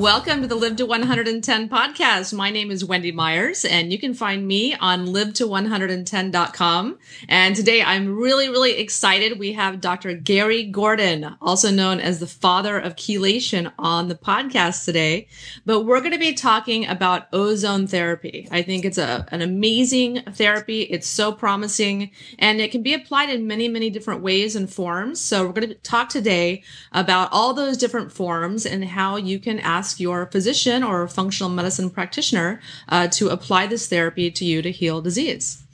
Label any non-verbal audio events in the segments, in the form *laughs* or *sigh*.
Welcome to the Live to 110 podcast. My name is Wendy Myers, and you can find me on live to110.com. And today I'm really, really excited. We have Dr. Garry Gordon, also known as the father of chelation, on the podcast today. But we're going to be talking about ozone therapy. I think it's a, an amazing therapy. It's so promising, and it can be applied in many, many different ways and forms. So we're going to talk today about all those different forms and how you can ask ask your physician or functional medicine practitioner uh, to apply this therapy to you to heal disease.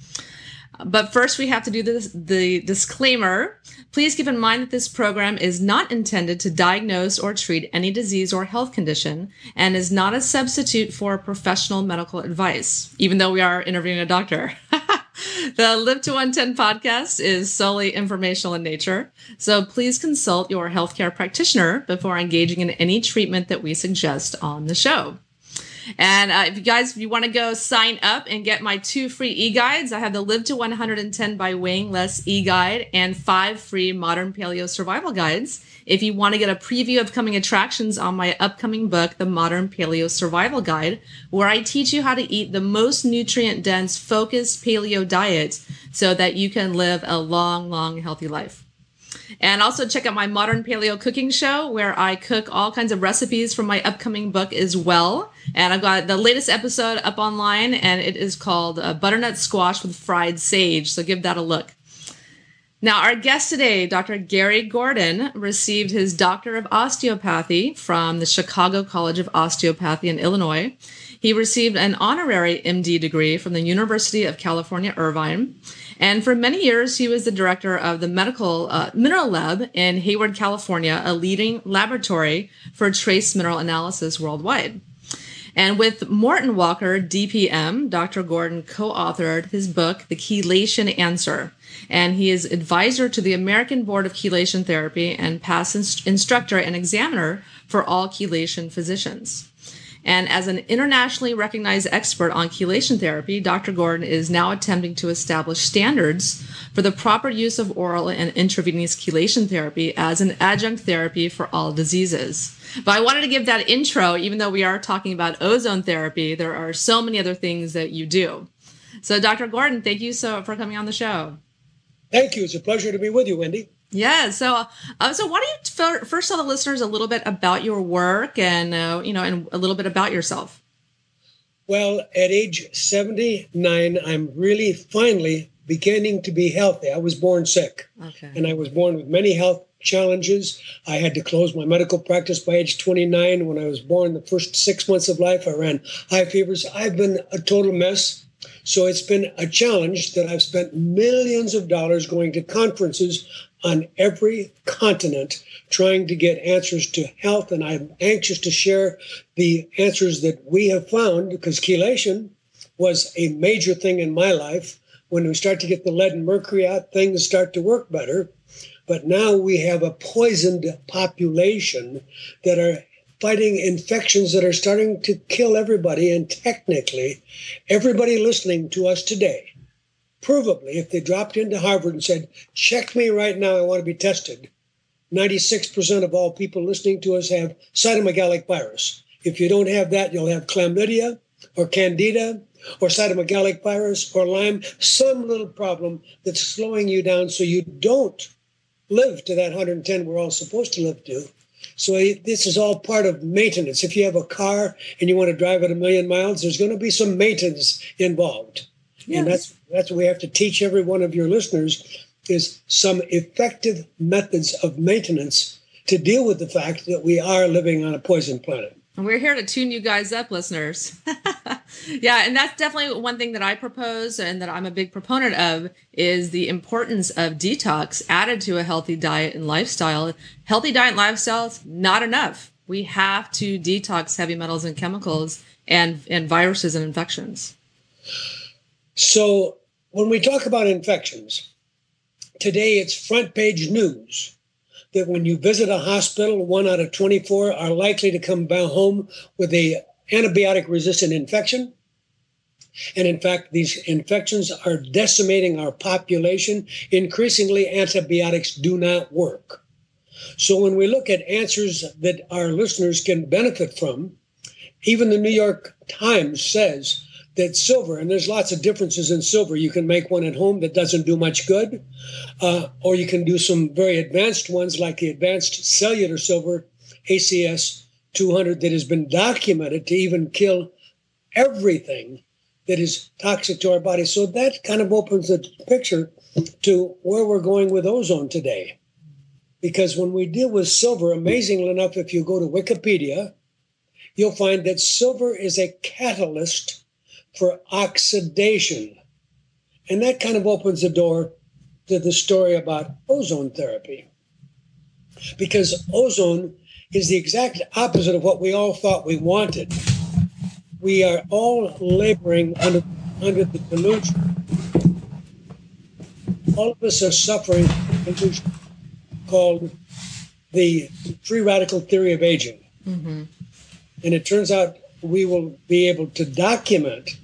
But first, we have to do this, the disclaimer. Please keep in mind that this program is not intended to diagnose or treat any disease or health condition and is not a substitute for professional medical advice, even though we are interviewing a doctor. *laughs* *laughs* the Live to 110 podcast is solely informational in nature, so please consult your healthcare practitioner before engaging in any treatment that we suggest on the show. And uh, if you guys, if you want to go sign up and get my two free e-guides, I have the Live to 110 by Weighing Less e-guide and five free modern paleo survival guides. If you want to get a preview of coming attractions on my upcoming book, The Modern Paleo Survival Guide, where I teach you how to eat the most nutrient dense, focused paleo diet so that you can live a long, long, healthy life. And also check out my modern paleo cooking show where I cook all kinds of recipes from my upcoming book as well. And I've got the latest episode up online and it is called uh, Butternut Squash with Fried Sage. So give that a look. Now, our guest today, Dr. Garry Gordon, received his Doctor of Osteopathy from the Chicago College of Osteopathy in Illinois. He received an honorary MD degree from the University of California, Irvine. And for many years, he was the director of the Medical uh, Mineral Lab in Hayward, California, a leading laboratory for trace mineral analysis worldwide. And with Morton Walker, DPM, Dr. Gordon co authored his book, The Chelation Answer. And he is advisor to the American Board of Chelation Therapy and past inst- instructor and examiner for all chelation physicians. And as an internationally recognized expert on chelation therapy, Dr. Gordon is now attempting to establish standards for the proper use of oral and intravenous chelation therapy as an adjunct therapy for all diseases. But I wanted to give that intro, even though we are talking about ozone therapy, there are so many other things that you do. So, Dr. Gordon, thank you so for coming on the show. Thank you. It's a pleasure to be with you, Wendy. Yeah. So, uh, so why don't you first tell the listeners a little bit about your work and uh, you know, and a little bit about yourself? Well, at age 79, I'm really finally beginning to be healthy. I was born sick, okay. and I was born with many health challenges. I had to close my medical practice by age 29. When I was born, the first six months of life, I ran high fevers. I've been a total mess. So it's been a challenge that I've spent millions of dollars going to conferences on every continent trying to get answers to health. And I'm anxious to share the answers that we have found because chelation was a major thing in my life. When we start to get the lead and mercury out, things start to work better. But now we have a poisoned population that are fighting infections that are starting to kill everybody. And technically, everybody listening to us today provably, if they dropped into Harvard and said, check me right now, I want to be tested, 96% of all people listening to us have cytomegalic virus. If you don't have that, you'll have chlamydia or candida or cytomegalic virus or Lyme, some little problem that's slowing you down so you don't live to that 110 we're all supposed to live to. So eh, this is all part of maintenance. If you have a car and you want to drive it a million miles, there's going to be some maintenance involved. Yes. And that's that's what we have to teach every one of your listeners is some effective methods of maintenance to deal with the fact that we are living on a poison planet. And we're here to tune you guys up, listeners. *laughs* yeah, and that's definitely one thing that I propose and that I'm a big proponent of is the importance of detox added to a healthy diet and lifestyle. Healthy diet and lifestyle is not enough. We have to detox heavy metals and chemicals and, and viruses and infections. So when we talk about infections, today it's front page news that when you visit a hospital, one out of 24 are likely to come back home with a antibiotic resistant infection. And in fact, these infections are decimating our population. Increasingly, antibiotics do not work. So when we look at answers that our listeners can benefit from, even the New York Times says that silver, and there's lots of differences in silver. You can make one at home that doesn't do much good, uh, or you can do some very advanced ones like the advanced cellular silver, ACS 200, that has been documented to even kill everything that is toxic to our body. So that kind of opens the picture to where we're going with ozone today. Because when we deal with silver, amazingly enough, if you go to Wikipedia, you'll find that silver is a catalyst for oxidation. And that kind of opens the door to the story about ozone therapy. Because ozone is the exact opposite of what we all thought we wanted. We are all laboring under, under the delusion. All of us are suffering delusion called the free radical theory of aging. Mm-hmm. And it turns out we will be able to document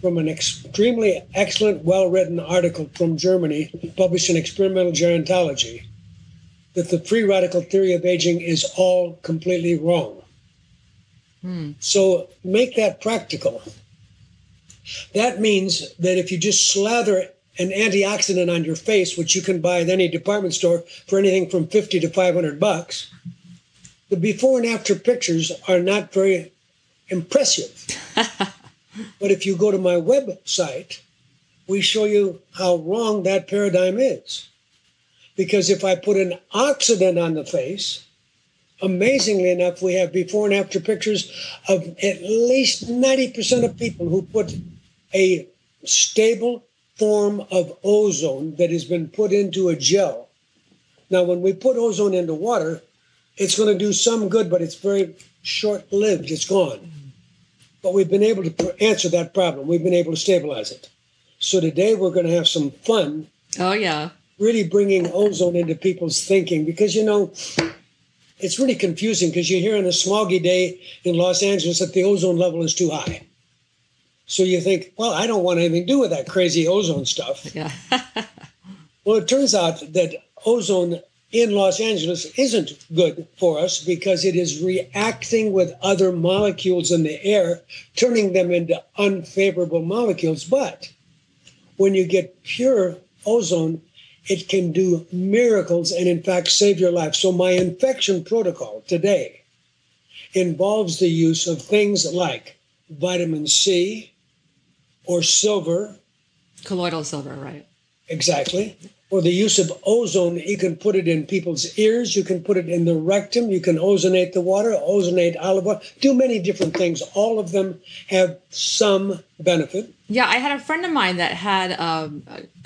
from an extremely excellent, well written article from Germany, published in Experimental Gerontology, that the free radical theory of aging is all completely wrong. Hmm. So make that practical. That means that if you just slather an antioxidant on your face, which you can buy at any department store for anything from 50 to 500 bucks, the before and after pictures are not very impressive. *laughs* but if you go to my website, we show you how wrong that paradigm is. Because if I put an oxidant on the face, amazingly enough, we have before and after pictures of at least 90% of people who put a stable form of ozone that has been put into a gel. Now, when we put ozone into water, it's going to do some good, but it's very short lived. It's gone. But we've been able to answer that problem. We've been able to stabilize it. So today we're going to have some fun. Oh, yeah. Really bringing ozone into people's thinking because, you know, it's really confusing because you hear on a smoggy day in Los Angeles that the ozone level is too high. So you think, well, I don't want anything to do with that crazy ozone stuff. Yeah. *laughs* well, it turns out that ozone in Los Angeles isn't good for us because it is reacting with other molecules in the air, turning them into unfavorable molecules. But when you get pure ozone, it can do miracles and, in fact, save your life. So, my infection protocol today involves the use of things like vitamin C or silver. Colloidal silver, right? Exactly or the use of ozone, you can put it in people's ears, you can put it in the rectum, you can ozonate the water, ozonate olive oil, do many different things. All of them have some benefit. Yeah, I had a friend of mine that had um,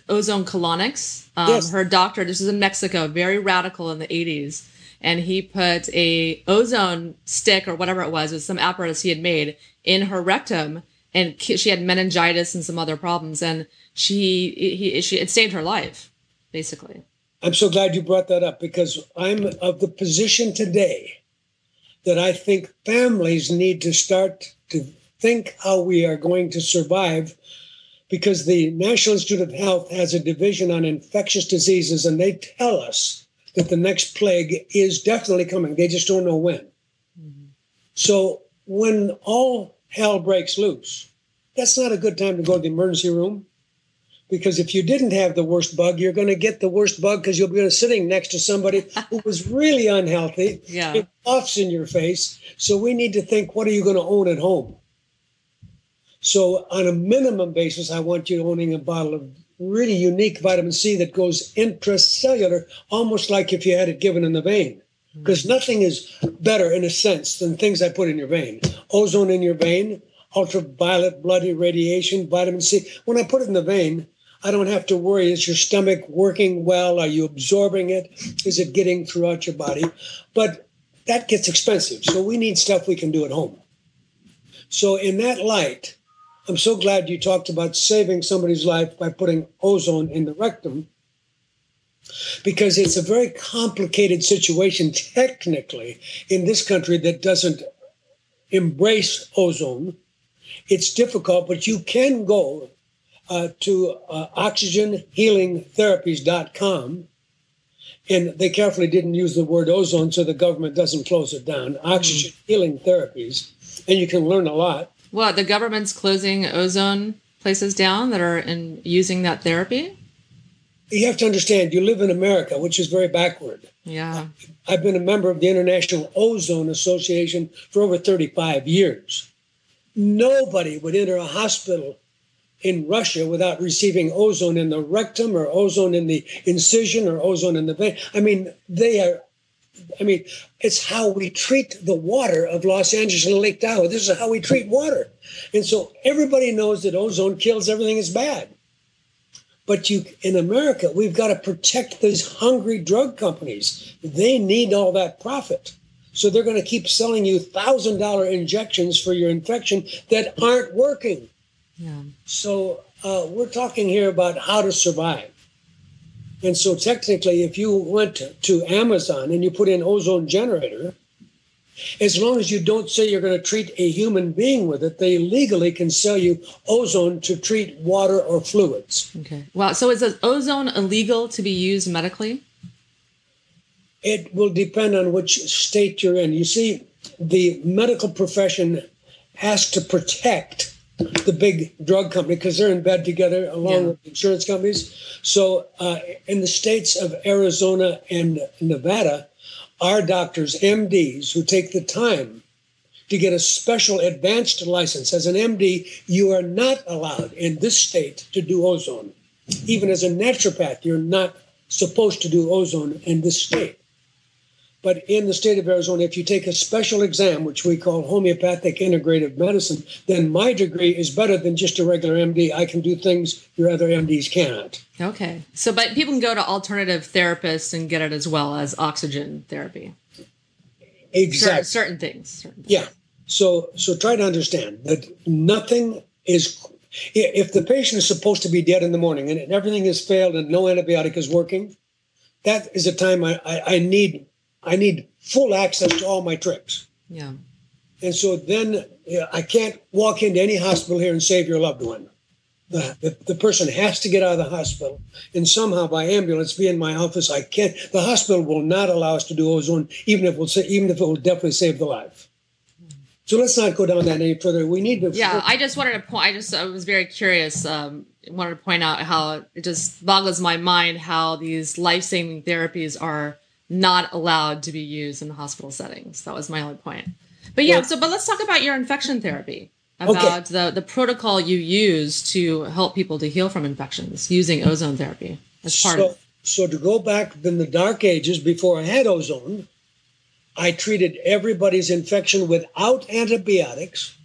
ozone colonics. Um, yes. Her doctor, this is in Mexico, very radical in the 80s. And he put a ozone stick or whatever it was, it was some apparatus he had made in her rectum. And she had meningitis and some other problems. And she, he, she, it saved her life basically. I'm so glad you brought that up because I'm of the position today that I think families need to start to think how we are going to survive because the National Institute of Health has a division on infectious diseases and they tell us that the next plague is definitely coming. They just don't know when. Mm-hmm. So when all hell breaks loose, that's not a good time to go to the emergency room because if you didn't have the worst bug, you're going to get the worst bug because you'll be sitting next to somebody *laughs* who was really unhealthy. Yeah. It puffs in your face. So we need to think, what are you going to own at home? So on a minimum basis, I want you owning a bottle of really unique vitamin C that goes intracellular, almost like if you had it given in the vein. Because mm-hmm. nothing is better in a sense than things I put in your vein. Ozone in your vein, ultraviolet blood irradiation, vitamin C. When I put it in the vein, I don't have to worry. Is your stomach working well? Are you absorbing it? Is it getting throughout your body? But that gets expensive. So we need stuff we can do at home. So, in that light, I'm so glad you talked about saving somebody's life by putting ozone in the rectum because it's a very complicated situation technically in this country that doesn't embrace ozone. It's difficult, but you can go uh, to uh, oxygenhealingtherapies.com And they carefully didn't use the word ozone so the government doesn't close it down. Oxygen mm. healing therapies. And you can learn a lot. Well, the government's closing ozone places down that are in using that therapy? You have to understand, you live in America, which is very backward. Yeah. I've been a member of the International Ozone Association for over 35 years. Nobody would enter a hospital in Russia without receiving ozone in the rectum or ozone in the incision or ozone in the vein. I mean, they are, I mean, it's how we treat the water of Los Angeles and Lake Tahoe. This is how we treat water. And so everybody knows that ozone kills everything is bad. But you in America, we've got to protect these hungry drug companies. They need all that profit. So they're going to keep selling you thousand dollar injections for your infection that aren't working. Yeah. So uh, we're talking here about how to survive. And so technically, if you went to Amazon and you put in ozone generator, as long as you don't say you're going to treat a human being with it, they legally can sell you ozone to treat water or fluids. Okay. Wow. So is ozone illegal to be used medically? It will depend on which state you're in. You see, the medical profession has to protect the big drug company because they're in bed together along yeah. with insurance companies. So uh, in the states of Arizona and Nevada, our doctors, MDs, who take the time to get a special advanced license. As an MD, you are not allowed in this state to do ozone. Even as a naturopath, you're not supposed to do ozone in this state. But in the state of Arizona, if you take a special exam, which we call homeopathic integrative medicine, then my degree is better than just a regular MD. I can do things your other MDs cannot. Okay. So, but people can go to alternative therapists and get it as well as oxygen therapy. Exactly. Certain, certain things. Certain things. Yeah. So, so try to understand that nothing is if the patient is supposed to be dead in the morning and everything has failed and no antibiotic is working, that is a time I, I, I need I need full access to all my tricks. Yeah. And so then I can't walk into any hospital here and save your loved one. The, the, the, person has to get out of the hospital and somehow by ambulance be in my office. I can't. The hospital will not allow us to do ozone, even if we'll say, even if it will definitely save the life. So let's not go down that any further. We need to. Yeah, I just wanted to point. I just I was very curious. Um, wanted to point out how it just boggles my mind how these life saving therapies are not allowed to be used in hospital settings. That was my only point. But yeah, well, so but let's talk about your infection therapy. About okay. the the protocol you use to help people to heal from infections using ozone therapy as part so, of. So to go back in the dark ages before I had ozone, I treated everybody's infection without antibiotics,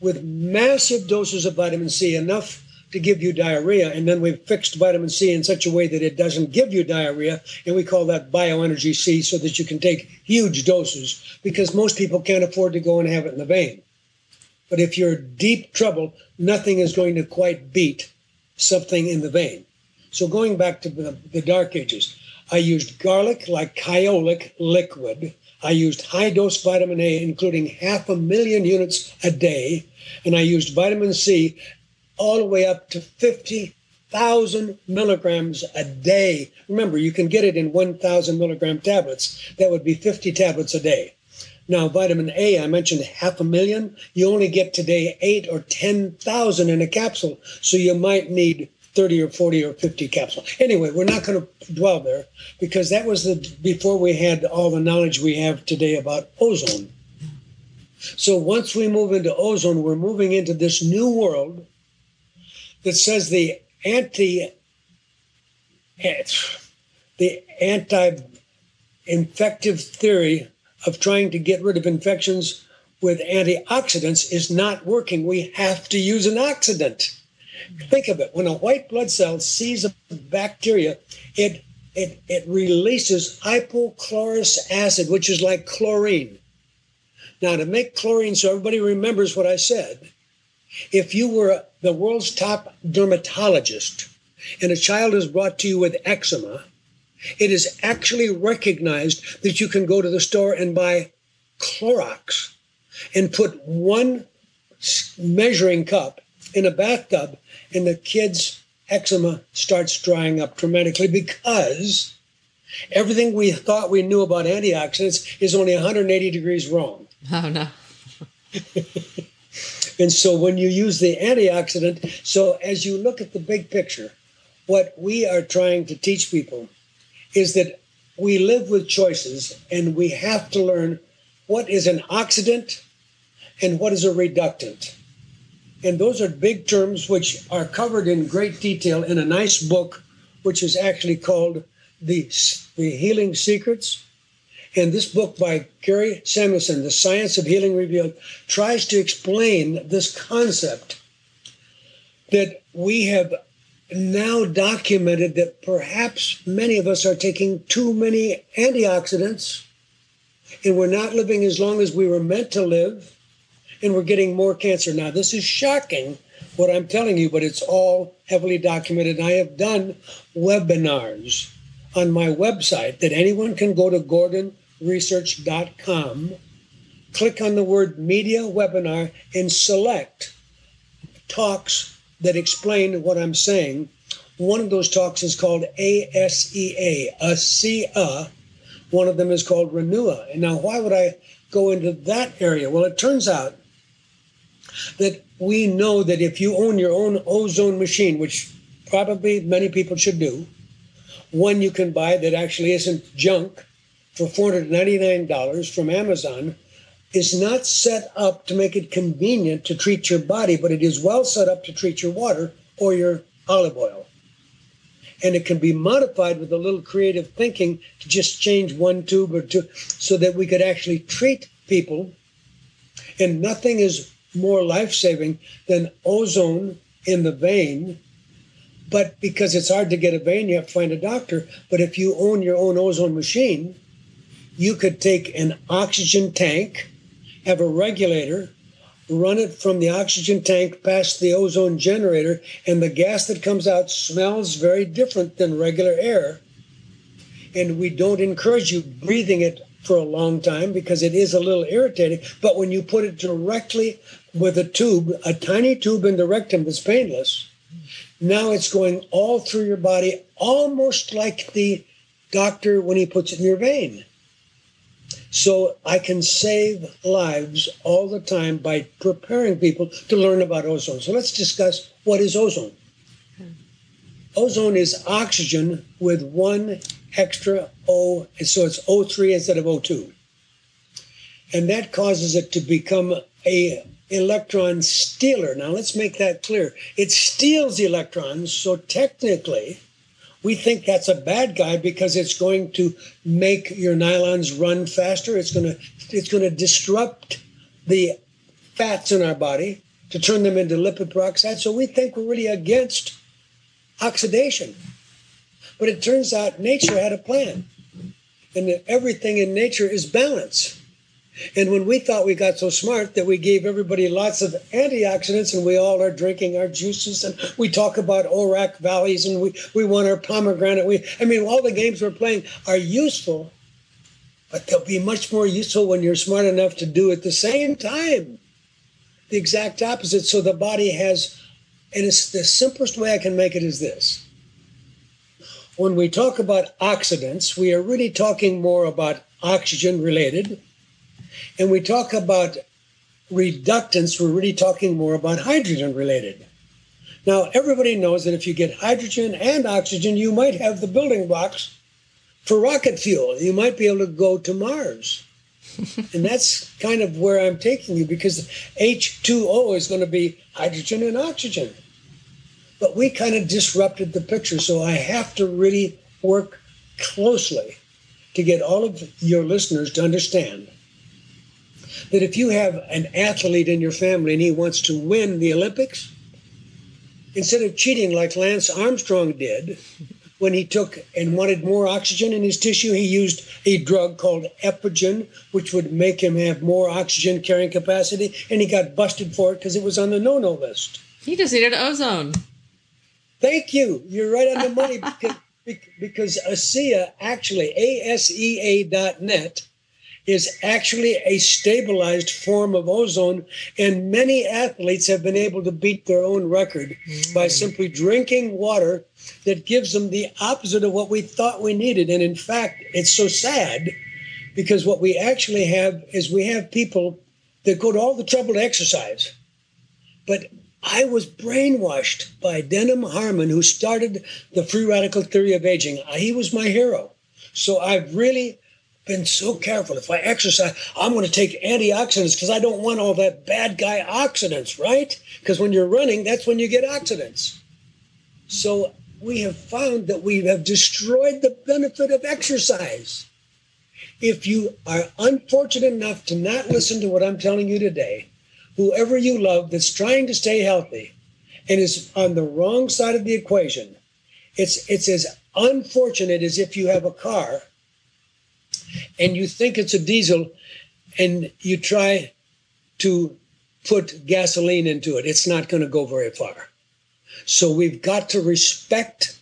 with massive doses of vitamin C, enough to give you diarrhea. And then we've fixed vitamin C in such a way that it doesn't give you diarrhea. And we call that bioenergy C so that you can take huge doses because most people can't afford to go and have it in the vein. But if you're deep trouble, nothing is going to quite beat something in the vein. So going back to the, the dark ages, I used garlic like kyolic liquid. I used high dose vitamin A, including half a million units a day. And I used vitamin C all the way up to 50,000 milligrams a day. Remember, you can get it in 1,000 milligram tablets. That would be 50 tablets a day. Now, vitamin A, I mentioned half a million. You only get today eight or 10,000 in a capsule. So you might need 30 or 40 or 50 capsules. Anyway, we're not going to dwell there because that was the before we had all the knowledge we have today about ozone. So once we move into ozone, we're moving into this new world that says the anti the anti-infective theory of trying to get rid of infections with antioxidants is not working. We have to use an oxidant. Think of it. When a white blood cell sees a bacteria, it it, it releases hypochlorous acid, which is like chlorine. Now, to make chlorine so everybody remembers what I said, if you were the world's top dermatologist and a child is brought to you with eczema, it is actually recognized that you can go to the store and buy Clorox and put one measuring cup in a bathtub, and the kid's eczema starts drying up dramatically because Everything we thought we knew about antioxidants is only 180 degrees wrong. Oh, no. *laughs* and so when you use the antioxidant, so as you look at the big picture, what we are trying to teach people is that we live with choices and we have to learn what is an oxidant and what is a reductant. And those are big terms which are covered in great detail in a nice book, which is actually called The, the Healing Secrets. And this book by Gary Samuelson, The Science of Healing Revealed, tries to explain this concept that we have now documented that perhaps many of us are taking too many antioxidants and we're not living as long as we were meant to live and we're getting more cancer. Now, this is shocking what I'm telling you, but it's all heavily documented. I have done webinars on my website that anyone can go to gordonresearch.com, click on the word media webinar, and select talks that explain what I'm saying. One of those talks is called ASEA, ASEA. One of them is called Renua. And now, why would I go into that area? Well, it turns out that we know that if you own your own ozone machine, which probably many people should do, one you can buy that actually isn't junk for $499 from Amazon is not set up to make it convenient to treat your body, but it is well set up to treat your water or your olive oil. And it can be modified with a little creative thinking to just change one tube or two so that we could actually treat people. And nothing is more life saving than ozone in the vein. But because it's hard to get a vein, you have to find a doctor. But if you own your own ozone machine, you could take an oxygen tank, have a regulator, run it from the oxygen tank past the ozone generator, and the gas that comes out smells very different than regular air. And we don't encourage you breathing it for a long time because it is a little irritating. But when you put it directly with a tube, a tiny tube in the rectum that's painless, now it's going all through your body, almost like the doctor when he puts it in your vein. So I can save lives all the time by preparing people to learn about ozone. So let's discuss what is ozone. Hmm. Ozone is oxygen with one extra O, so it's O3 instead of O2. And that causes it to become a electron stealer. Now let's make that clear. It steals electrons, so technically we think that's a bad guy because it's going to make your nylons run faster. It's going to it's going to disrupt the fats in our body to turn them into lipid peroxide. So we think we're really against oxidation. But it turns out nature had a plan, and everything in nature is balance. And when we thought we got so smart that we gave everybody lots of antioxidants and we all are drinking our juices and we talk about ORAC values and we, we want our pomegranate. We, I mean, all the games we're playing are useful, but they'll be much more useful when you're smart enough to do at the same time. The exact opposite. So the body has, and it's the simplest way I can make it is this when we talk about oxidants, we are really talking more about oxygen related. And we talk about reductants, we're really talking more about hydrogen related. Now, everybody knows that if you get hydrogen and oxygen, you might have the building blocks for rocket fuel. You might be able to go to Mars. *laughs* and that's kind of where I'm taking you because H2O is going to be hydrogen and oxygen but we kind of disrupted the picture. So I have to really work closely to get all of your listeners to understand that if you have an athlete in your family and he wants to win the Olympics, instead of cheating like Lance Armstrong did when he took and wanted more oxygen in his tissue, he used a drug called Epogen, which would make him have more oxygen carrying capacity, and he got busted for it because it was on the no no list. He just needed ozone. Thank you. You're right on the money *laughs* because, because ASEA, actually, A-S-E-A dot net, is actually a stabilized form of ozone. And many athletes have been able to beat their own record mm. by simply drinking water that gives them the opposite of what we thought we needed. And in fact, it's so sad because what we actually have is we have people that go to all the trouble to exercise. But I was brainwashed by Denham Harman, who started the free radical theory of aging. He was my hero. So I've really been so careful. If I exercise, I'm going to take antioxidants because I don't want all that bad guy oxidants, right? Because when you're running, that's when you get oxidants. So we have found that we have destroyed the benefit of exercise. If you are unfortunate enough to not listen to what I'm telling you today, whoever you love that's trying to stay healthy and is on the wrong side of the equation, it's it's as unfortunate as if you have a car and you think it's a diesel and you try to put gasoline into it. It's not going to go very far. So we've got to respect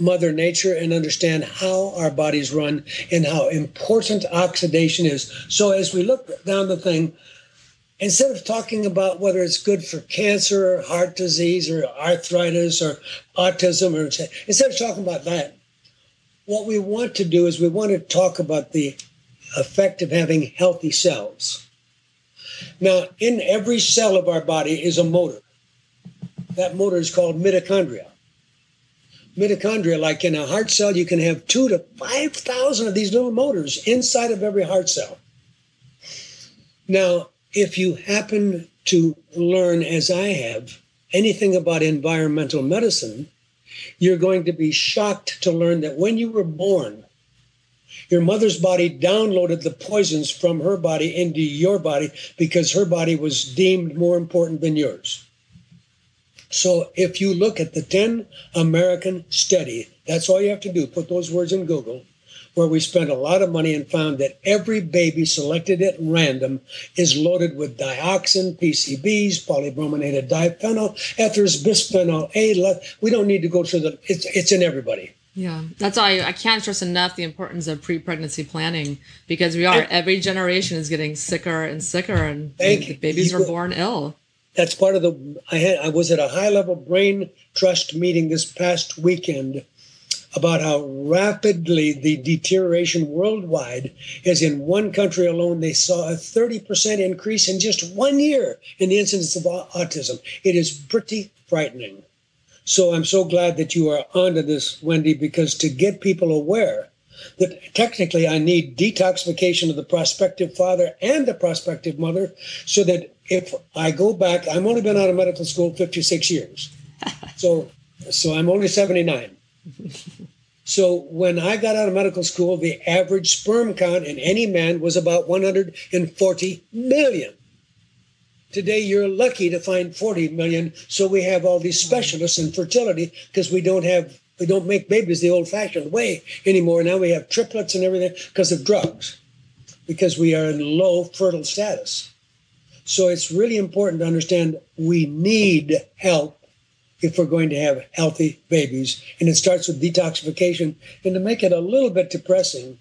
Mother Nature and understand how our bodies run and how important oxidation is. So as we look down the thing, instead of talking about whether it's good for cancer or heart disease or arthritis or autism or instead of talking about that, what we want to do is we want to talk about the effect of having healthy cells. Now, in every cell of our body is a motor. That motor is called mitochondria. Mitochondria, like in a heart cell, you can have two to 5,000 of these little motors inside of every heart cell. Now, if you happen to learn, as I have, anything about environmental medicine, you're going to be shocked to learn that when you were born, your mother's body downloaded the poisons from her body into your body because her body was deemed more important than yours. So if you look at the 10 American study, that's all you have to do. Put those words in Google where we spent a lot of money and found that every baby selected at random is loaded with dioxin, PCBs, polybrominated diphenyl, ethers, bisphenol A. We don't need to go through the, it's, it's in everybody. Yeah, that's why I, I can't stress enough the importance of pre-pregnancy planning because we are every generation is getting sicker and sicker, and, and babies are born ill. That's part of the. I had I was at a high-level brain trust meeting this past weekend, about how rapidly the deterioration worldwide is in one country alone. They saw a 30% increase in just one year in the incidence of autism. It is pretty frightening. So i'm so glad that you are onto this wendy because to get people aware that technically i need detoxification of the prospective father and the prospective mother so that if i go back i've only been out of medical school 56 years. *laughs* So so i'm only 79 *laughs* so when I got out of medical school, the average sperm count in any man was about 140 million. Today, you're lucky to find 40 million. So we have all these specialists in fertility because we don't have we don't make babies the old-fashioned way anymore. Now we have triplets and everything because of drugs, because we are in low fertile status. So it's really important to understand we need help if we're going to have healthy babies. And it starts with detoxification. And to make it a little bit depressing,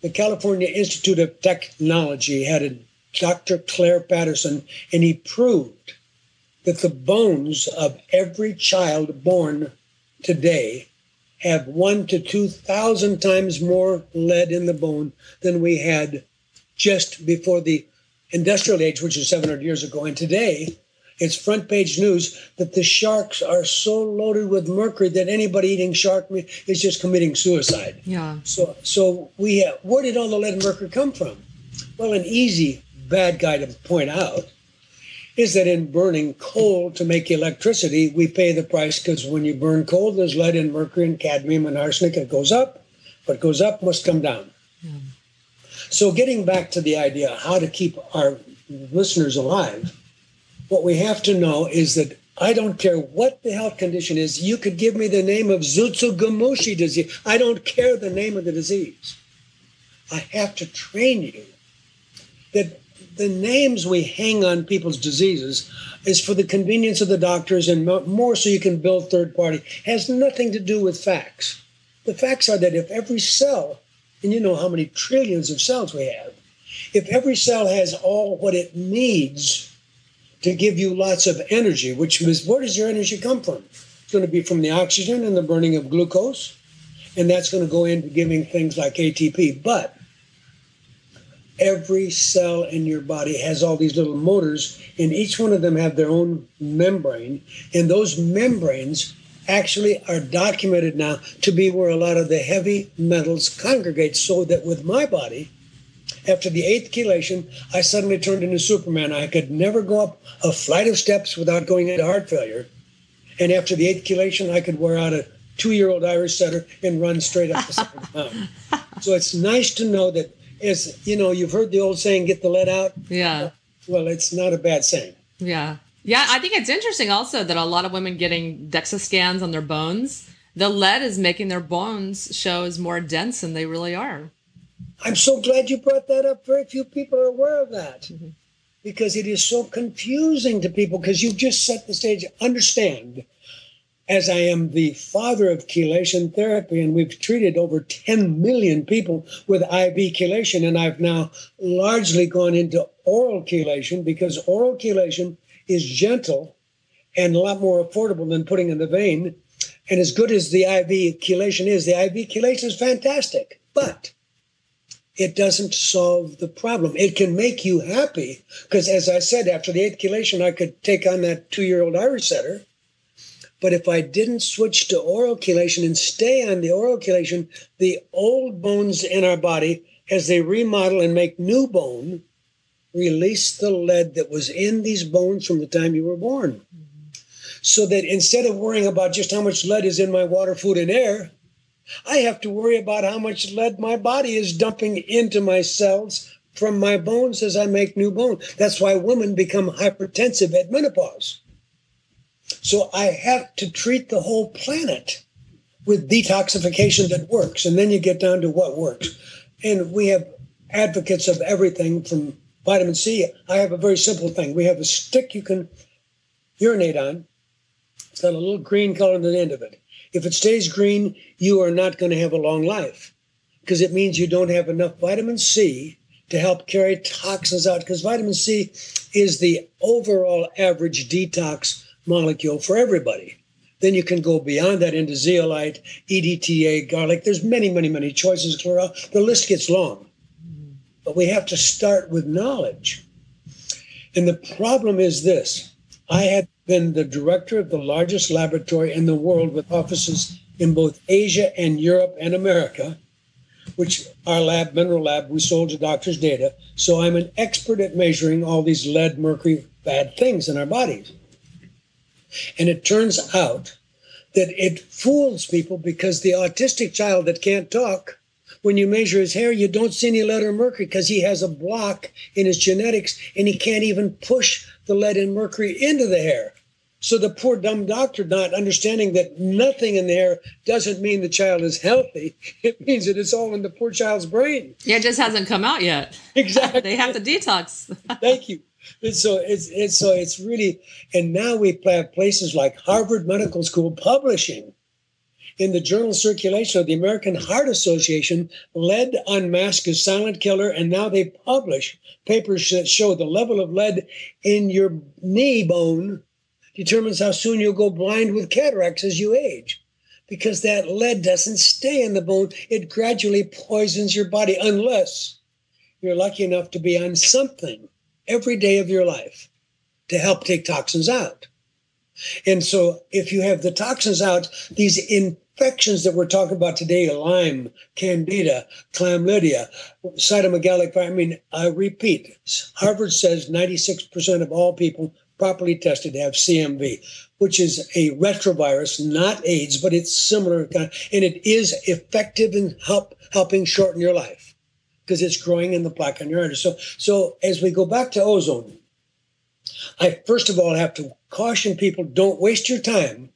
the California Institute of Technology had a Dr. Clair Patterson, and he proved that the bones of every child born today have one to 2,000 times more lead in the bone than we had just before the industrial age, which is 700 years ago. And today, it's front page news that the sharks are so loaded with mercury that anybody eating shark meat is just committing suicide. Yeah. So, so we have, where did all the lead and mercury come from? Well, an easy bad guy to point out is that in burning coal to make electricity, we pay the price because when you burn coal, there's lead and mercury and cadmium and arsenic. It goes up. What goes up must come down. Yeah. So, getting back to the idea how to keep our listeners alive, what we have to know is that I don't care what the health condition is. You could give me the name of Tsutsugamushi disease. I don't care the name of the disease. I have to train you that the names we hang on people's diseases is for the convenience of the doctors and more so you can build third party has nothing to do with facts the facts are that if every cell and you know how many trillions of cells we have if every cell has all what it needs to give you lots of energy, which is where does your energy come from? It's going to be from the oxygen and the burning of glucose, and that's going to go into giving things like ATP. But every cell in your body has all these little motors, and each one of them have their own membrane, and those membranes actually are documented now to be where a lot of the heavy metals congregate so that with my body after the eighth chelation i suddenly turned into superman. I could never go up a flight of steps without going into heart failure. And after the eighth chelation i could wear out a two-year-old irish setter and run straight up the second *laughs* mountain. So it's nice to know that as you know you've heard the old saying get the lead out. Yeah. Well it's not a bad saying. Yeah. Yeah, I think it's interesting also that a lot of women getting DEXA scans on their bones, the lead is making their bones show as more dense than they really are. I'm so glad you brought that up. Very few people are aware of that mm-hmm. because it is so confusing to people because you've just set the stage. Understand, as I am the father of chelation therapy, and we've treated over 10 million people with IV chelation, and I've now largely gone into oral chelation because oral chelation is gentle and a lot more affordable than putting in the vein. And as good as the IV chelation is, the IV chelation is fantastic, but it doesn't solve the problem. It can make you happy because, as I said, after the eighth chelation, I could take on that two-year-old Irish setter. But if I didn't switch to oral chelation and stay on the oral chelation, the old bones in our body, as they remodel and make new bone, release the lead that was in these bones from the time you were born. Mm-hmm. So that instead of worrying about just how much lead is in my water, food, and air, I have to worry about how much lead my body is dumping into my cells from my bones as I make new bone. That's why women become hypertensive at menopause. So I have to treat the whole planet with detoxification that works. And then you get down to what works. And we have advocates of everything from vitamin C, I have a very simple thing. We have a stick you can urinate on. It's got a little green color on the end of it. If it stays green, you are not going to have a long life because it means you don't have enough vitamin C to help carry toxins out because vitamin C is the overall average detox molecule for everybody. Then you can go beyond that into zeolite, EDTA, garlic. There's many, many, many choices. The list gets long. But we have to start with knowledge. And the problem is this I had been the director of the largest laboratory in the world with offices in both Asia and Europe and America, which our lab, Mineral Lab, we sold to doctors' data. So I'm an expert at measuring all these lead, mercury, bad things in our bodies. And it turns out that it fools people because the autistic child that can't talk when you measure his hair, you don't see any lead or mercury because he has a block in his genetics and he can't even push the lead and mercury into the hair. So the poor dumb doctor not understanding that nothing in the hair doesn't mean the child is healthy. *laughs* It means that it's all in the poor child's brain. Yeah, it just hasn't come out yet. *laughs* Exactly. they have to detox. *laughs* Thank you. And so it's, it's so it's really and now we have places like Harvard Medical School publishing in the journal circulation of the American Heart Association, lead unmasked is silent killer, and now they publish papers that show the level of lead in your knee bone determines how soon you'll go blind with cataracts as you age. Because that lead doesn't stay in the bone, it gradually poisons your body unless you're lucky enough to be on something every day of your life to help take toxins out. And so, if you have the toxins out, these infections that we're talking about today Lyme, Candida, Chlamydia, cytomegalic. I mean, I repeat, Harvard says 96% of all people properly tested have CMV, which is a retrovirus, not AIDS, but it's similar, and it is effective in help helping shorten your life because it's growing in the plaque on your artery. So, so as we go back to ozone, I first of all have to caution people: don't waste your time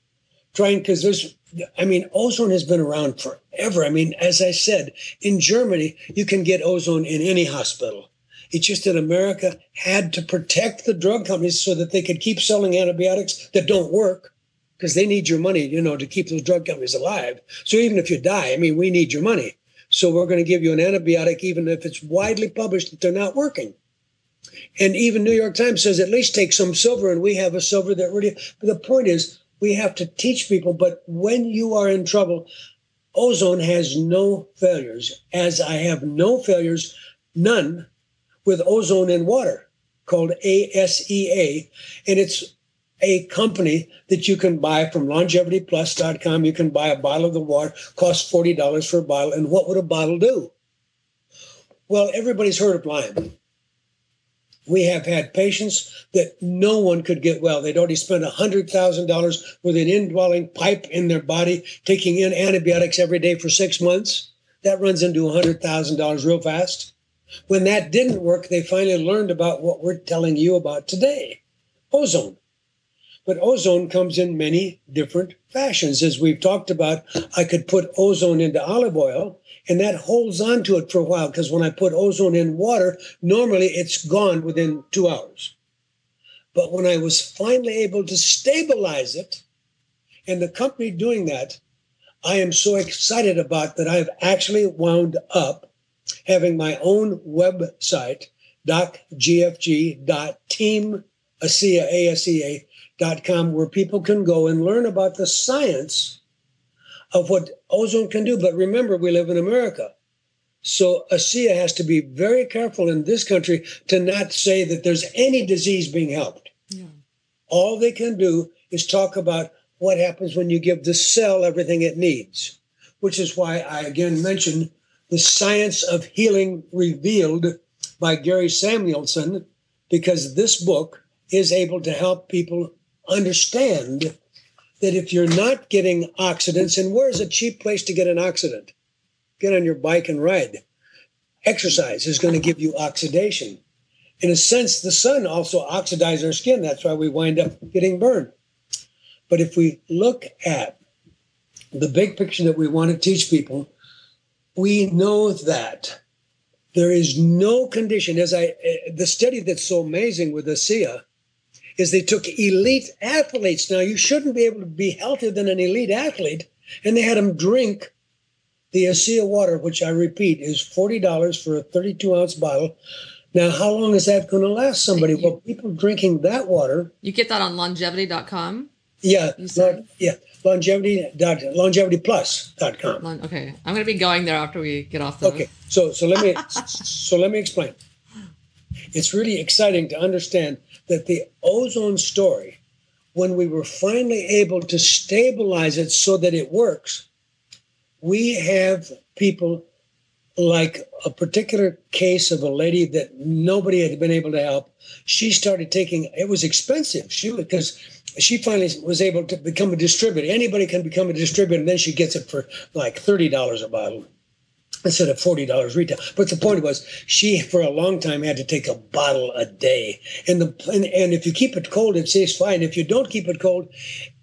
trying because there's I mean, ozone has been around forever. I mean, as I said, in Germany, you can get ozone in any hospital. It's just that America had to protect the drug companies so that they could keep selling antibiotics that don't work because they need your money, you know, to keep those drug companies alive. So even if you die, I mean, we need your money. So we're going to give you an antibiotic, even if it's widely published that they're not working. And even New York Times says at least take some silver, and we have a silver that really. But the point is, we have to teach people. But when you are in trouble, ozone has no failures, as I have no failures, none, with ozone in water called ASEA. And it's a company that you can buy from longevityplus.com. You can buy a bottle of the water, costs $40 for a bottle. And what would a bottle do? Well, everybody's heard of Lyme. We have had patients that no one could get well. They'd already spent $100,000 with an indwelling pipe in their body, taking in antibiotics every day for six months. That runs into $100,000 real fast. When that didn't work, they finally learned about what we're telling you about today ozone. But ozone comes in many different fashions. As we've talked about, I could put ozone into olive oil and that holds on to it for a while because when I put ozone in water, normally it's gone within two hours. But when I was finally able to stabilize it, and the company doing that, I am so excited about that I've actually wound up having my own website, docgfg.team.asea, com where people can go and learn about the science of what ozone can do. But remember, we live in America. So ASEA has to be very careful in this country to not say that there's any disease being helped. Yeah. All they can do is talk about what happens when you give the cell everything it needs, which is why I again mentioned the science of healing revealed by Gary Samuelson, because this book is able to help people understand that if you're not getting oxidants, and where's a cheap place to get an oxidant? Get on your bike and ride. Exercise is going to give you oxidation. In a sense, the sun also oxidizes our skin. That's why we wind up getting burned. But if we look at the big picture that we want to teach people, we know that there is no condition. As I, eh, the study that's so amazing with ASEA is they took elite athletes. Now, you shouldn't be able to be healthier than an elite athlete. And they had them drink the ASEA water, which I repeat is $40 for a 32 ounce bottle. Now, how long is that going to last somebody? You, well, people drinking that water. You get that on longevity.com? Yeah. yeah. Longevity dot longevityplus.com. Okay. I'm going to be going there after we get off the Okay. So so let me so let me explain. It's really exciting to understand that the ozone story, when we were finally able to stabilize it so that it works, we have people like a particular case of a lady that nobody had been able to help. She started taking it was expensive. She because she finally was able to become a distributor. Anybody can become a distributor, and then she gets it for like thirty dollars a bottle instead of $40 retail. But the point was, she for a long time had to take a bottle a day. And the and, and if you keep it cold, it stays fine. If you don't keep it cold,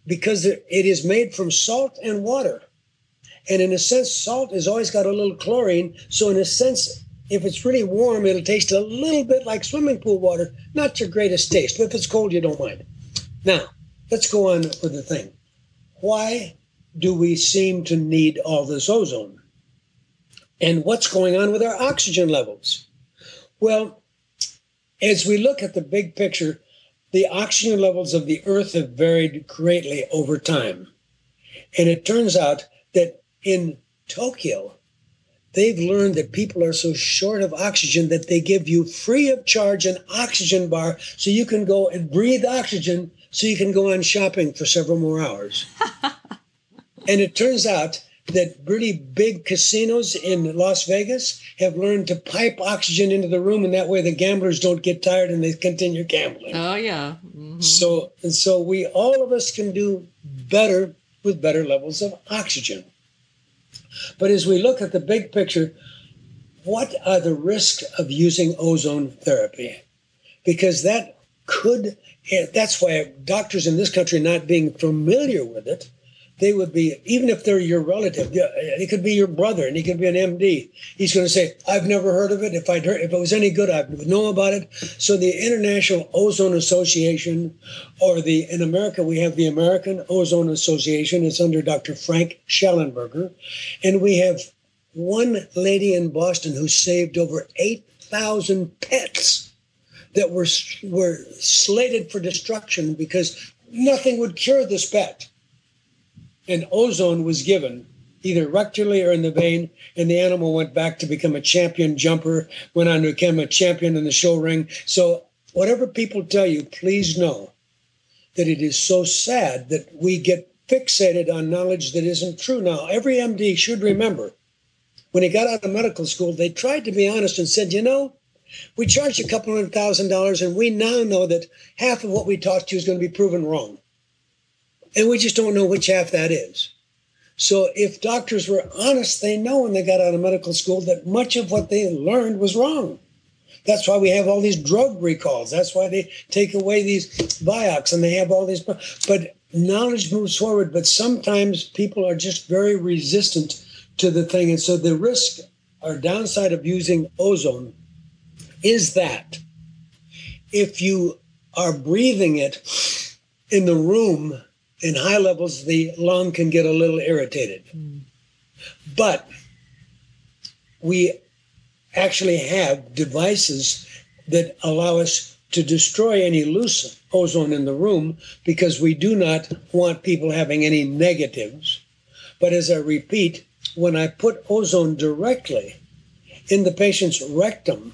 because it is made from salt and water. And in a sense, salt has always got a little chlorine. So in a sense, if it's really warm, it'll taste a little bit like swimming pool water. Not your greatest taste, but if it's cold, you don't mind. Now, let's go on with the thing. Why do we seem to need all this ozone? And what's going on with our oxygen levels. Well, as we look at the big picture, the oxygen levels of the Earth have varied greatly over time. And it turns out that in Tokyo, they've learned that people are so short of oxygen that they give you free of charge an oxygen bar so you can go and breathe oxygen so you can go on shopping for several more hours. *laughs* and it turns out that really big casinos in Las Vegas have learned to pipe oxygen into the room, and that way the gamblers don't get tired and they continue gambling. Oh yeah. Mm-hmm. So and so we all of us can do better with better levels of oxygen. But as we look at the big picture, what are the risks of using ozone therapy? Because that could that's why doctors in this country not being familiar with it they would be, even if they're your relative, it could be your brother and he could be an MD. He's going to say, I've never heard of it. If I'd heard, if it was any good, I'd know about it. So the International Ozone Association, or the, in America, we have the American Ozone Association. It's under Dr. Frank Shallenberger. And we have one lady in Boston who saved over 8,000 pets that were, were slated for destruction because nothing would cure this pet. And ozone was given either rectally or in the vein, and the animal went back to become a champion jumper, went on to become a champion in the show ring. So, whatever people tell you, please know that it is so sad that we get fixated on knowledge that isn't true. Now, every MD should remember when he got out of medical school, they tried to be honest and said, you know, we charged a couple hundred thousand dollars, and we now know that half of what we taught you is going to be proven wrong. And we just don't know which half that is. So if doctors were honest, they know when they got out of medical school that much of what they learned was wrong. That's why we have all these drug recalls. That's why they take away these Vioxx and they have all these. But knowledge moves forward, but sometimes people are just very resistant to the thing. And so the risk or downside of using ozone is that if you are breathing it in the room in high levels, the lung can get a little irritated. Mm. But we actually have devices that allow us to destroy any loose ozone in the room because we do not want people having any negatives. But as I repeat, when I put ozone directly in the patient's rectum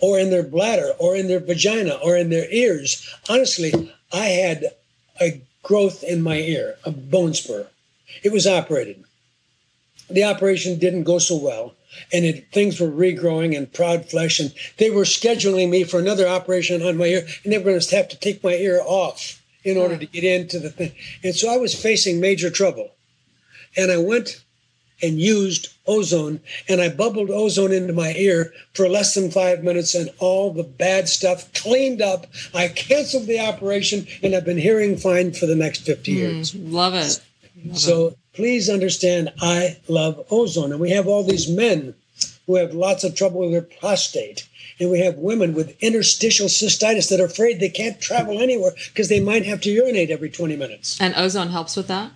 or in their bladder or in their vagina or in their ears, honestly, I had a growth in my ear, a bone spur. It was operated. The operation didn't go so well, and it, things were regrowing and proud flesh, and they were scheduling me for another operation on my ear, and they were going to have to take my ear off in order to get into the thing. And so I was facing major trouble. And I went and used ozone and I bubbled ozone into my ear for less than five minutes and all the bad stuff cleaned up. I canceled the operation and I've been hearing fine for the next 50 hmm, years. Mm, love it. Love so it. please understand, I love ozone. And we have all these men who have lots of trouble with their prostate. And we have women with interstitial cystitis that are afraid they can't travel anywhere because they might have to urinate every 20 minutes. And ozone helps with that?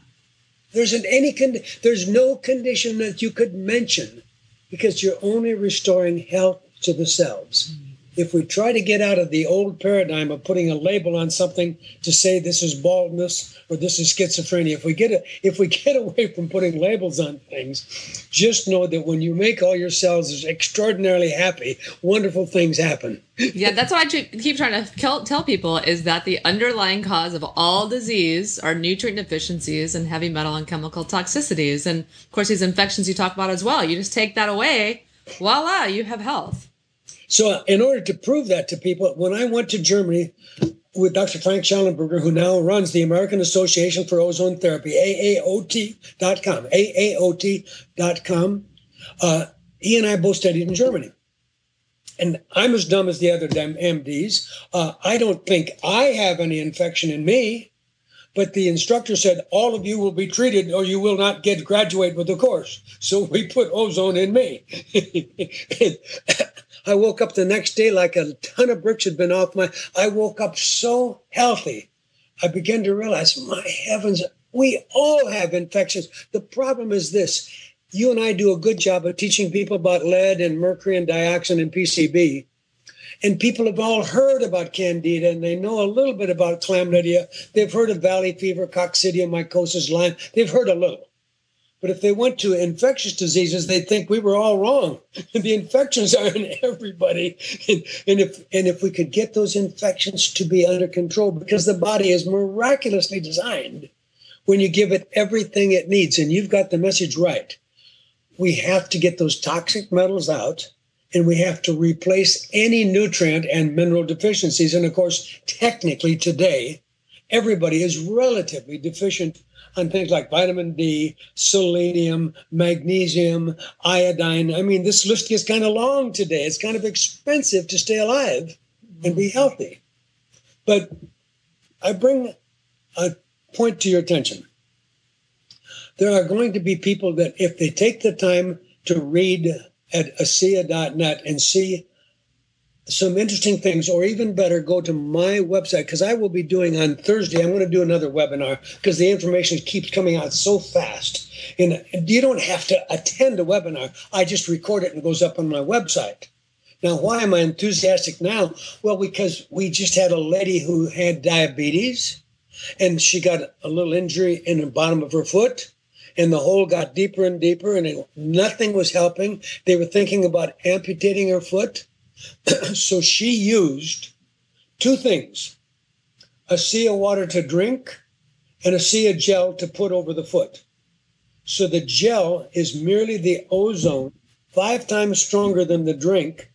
There's an any con- there's no condition that you could mention because you're only restoring health to the cells. If we try to get out of the old paradigm of putting a label on something to say this is baldness or this is schizophrenia, if we get a, if we get *laughs* away from putting labels on things, just know that when you make all your cells extraordinarily happy, wonderful things happen. *laughs* yeah, that's why I keep trying to tell people is that the underlying cause of all disease are nutrient deficiencies and heavy metal and chemical toxicities. And of course, these infections you talk about as well. You just take that away, voila, you have health. So, in order to prove that to people, when I went to Germany with Dr. Frank Shallenberger, who now runs the American Association for Ozone Therapy, AAOT.com, AAOT.com, uh, he and I both studied in Germany. And I'm as dumb as the other MDs. Uh, I don't think I have any infection in me, but the instructor said all of you will be treated or you will not get graduate with the course. So we put ozone in me. *laughs* I woke up the next day like a ton of bricks had been off my. I woke up so healthy. I began to realize, my heavens, we all have infections. The problem is this you and I do a good job of teaching people about lead and mercury and dioxin and PCB. And people have all heard about candida and they know a little bit about chlamydia. They've heard of valley fever, coccidioidomycosis, Lyme. They've heard a little. But if they went to infectious diseases, they'd think we were all wrong. *laughs* the infections are in everybody. And, and, if and if we could get those infections to be under control, because the body is miraculously designed when you give it everything it needs, and you've got the message right. We have to get those toxic metals out and we have to replace any nutrient and mineral deficiencies. And of course, technically today, everybody is relatively deficient on things like vitamin D, selenium, magnesium, iodine. I mean, this list gets kind of long today. It's kind of expensive to stay alive and be mm-hmm. healthy. But I bring a point to your attention. There are going to be people that, if they take the time to read at ASEA.net and see some interesting things, or even better, go to my website because I will be doing on Thursday. I'm going to do another webinar because the information keeps coming out so fast. And you don't have to attend a webinar. I just record it and it goes up on my website. Now, why am I enthusiastic now? Well, because we just had a lady who had diabetes and she got a little injury in the bottom of her foot and the hole got deeper and deeper and it, nothing was helping. They were thinking about amputating her foot. *clears throat* so she used two things a sea of water to drink and a sea of gel to put over the foot. So the gel is merely the ozone, five times stronger than the drink.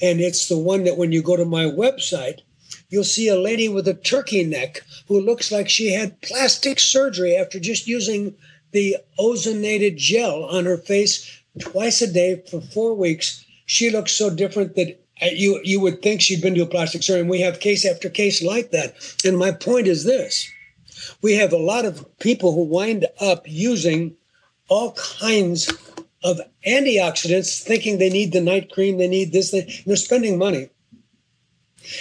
And it's the one that when you go to my website, you'll see a lady with a turkey neck who looks like she had plastic surgery after just using the ozonated gel on her face twice a day for four weeks. She looks so different that you you would think she'd been to a plastic surgery. And we have case after case like that. And my point is this: we have a lot of people who wind up using all kinds of antioxidants, thinking they need the night cream, they need this, they, they're spending money.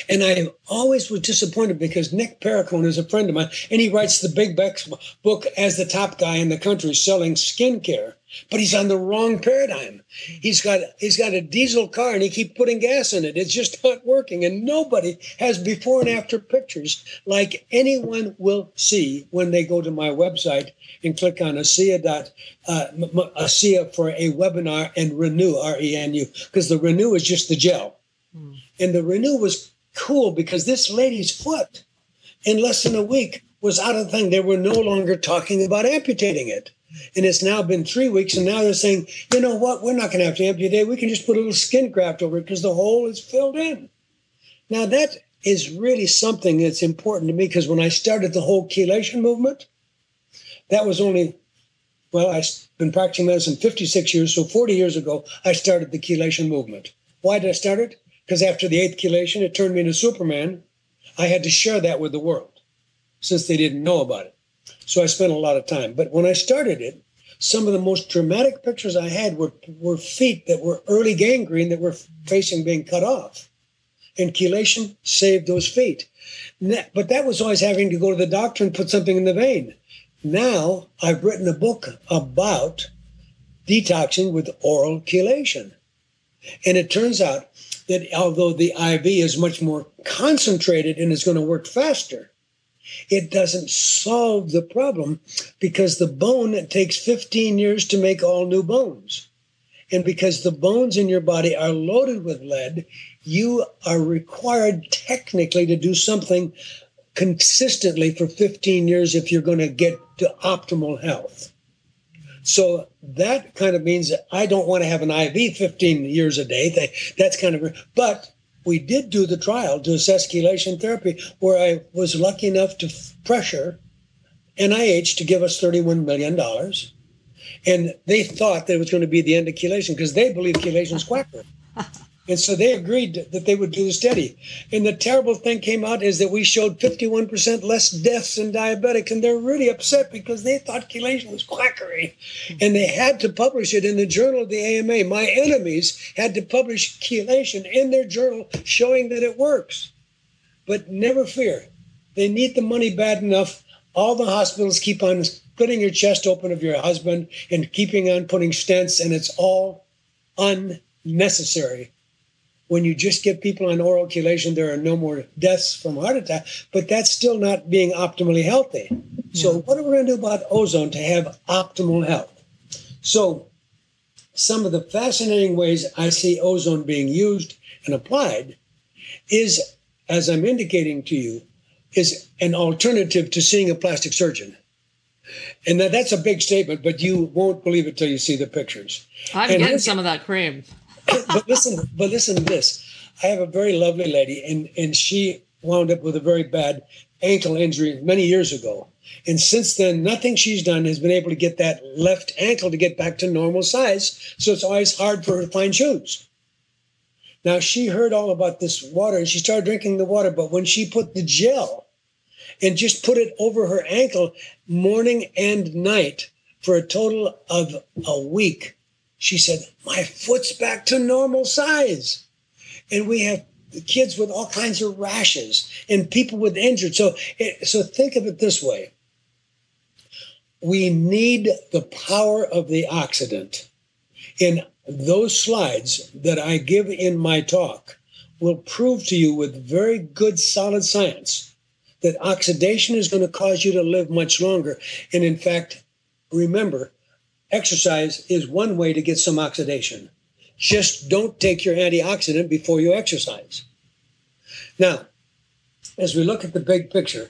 And I always was disappointed because Nick Perricone is a friend of mine, and he writes the Big Bex book as the top guy in the country selling skincare. But he's on the wrong paradigm. He's got he's got a diesel car and he keeps putting gas in it. It's just not working. And nobody has before and after pictures like anyone will see when they go to my website and click on ASEA dot uh, ASEA for a webinar and Renu R E N U because the Renu is just the gel. Mm. And the Renu was cool because this lady's foot in less than a week was out of the thing. They were no longer talking about amputating it. And it's now been three weeks, and now they're saying, you know what, we're not going to have to amputate. We can just put a little skin graft over it because the hole is filled in. Now, that is really something that's important to me because when I started the whole chelation movement, that was only, well, I've been practicing medicine 56 years, so 40 years ago, I started the chelation movement. Why did I start it? Because after the eighth chelation, it turned me into Superman. I had to share that with the world since they didn't know about it. So I spent a lot of time. But when I started it, some of the most dramatic pictures I had were, were feet that were early gangrene that were facing being cut off. And chelation saved those feet. But that was always having to go to the doctor and put something in the vein. Now I've written a book about detoxing with oral chelation. And it turns out that although the IV is much more concentrated and is going to work faster, it doesn't solve the problem because the bone takes 15 years to make all new bones. And because the bones in your body are loaded with lead, you are required technically to do something consistently for 15 years if you're going to get to optimal health. So that kind of means that I don't want to have an IV 15 years a day. That's kind of, but we did do the trial to assess chelation therapy where I was lucky enough to pressure NIH to give us $31 million. And they thought that it was going to be the end of chelation because they believe chelation is quackery. *laughs* And so they agreed that they would do the study. And the terrible thing came out is that we showed 51% less deaths in diabetics. And they're really upset because they thought chelation was quackery. And they had to publish it in the journal of the AMA. My enemies had to publish chelation in their journal showing that it works. But never fear, they need the money bad enough. All the hospitals keep on splitting your chest open of your husband and keeping on putting stents, and it's all unnecessary when you just get people on oral chelation, there are no more deaths from heart attack, but that's still not being optimally healthy. Yeah. So, what are we going to do about ozone to have optimal health? So, some of the fascinating ways I see ozone being used and applied is, as I'm indicating to you, is an alternative to seeing a plastic surgeon. And that, that's a big statement, but you won't believe it till you see the pictures. I'm and getting some of that cream but listen, but listen to this. I have a very lovely lady, and and she wound up with a very bad ankle injury many years ago. And since then, nothing she's done has been able to get that left ankle to get back to normal size. So it's always hard for her to find shoes. Now, she heard all about this water and she started drinking the water. But when she put the gel and just put it over her ankle morning and night for a total of a week, she said, My foot's back to normal size. And we have kids with all kinds of rashes and people with injured. So, so think of it this way: we need the power of the oxidant. In those slides that I give in my talk, will prove to you with very good, solid science that oxidation is going to cause you to live much longer. And in fact, remember, exercise is one way to get some oxidation. Just don't take your antioxidant before you exercise. Now, as we look at the big picture,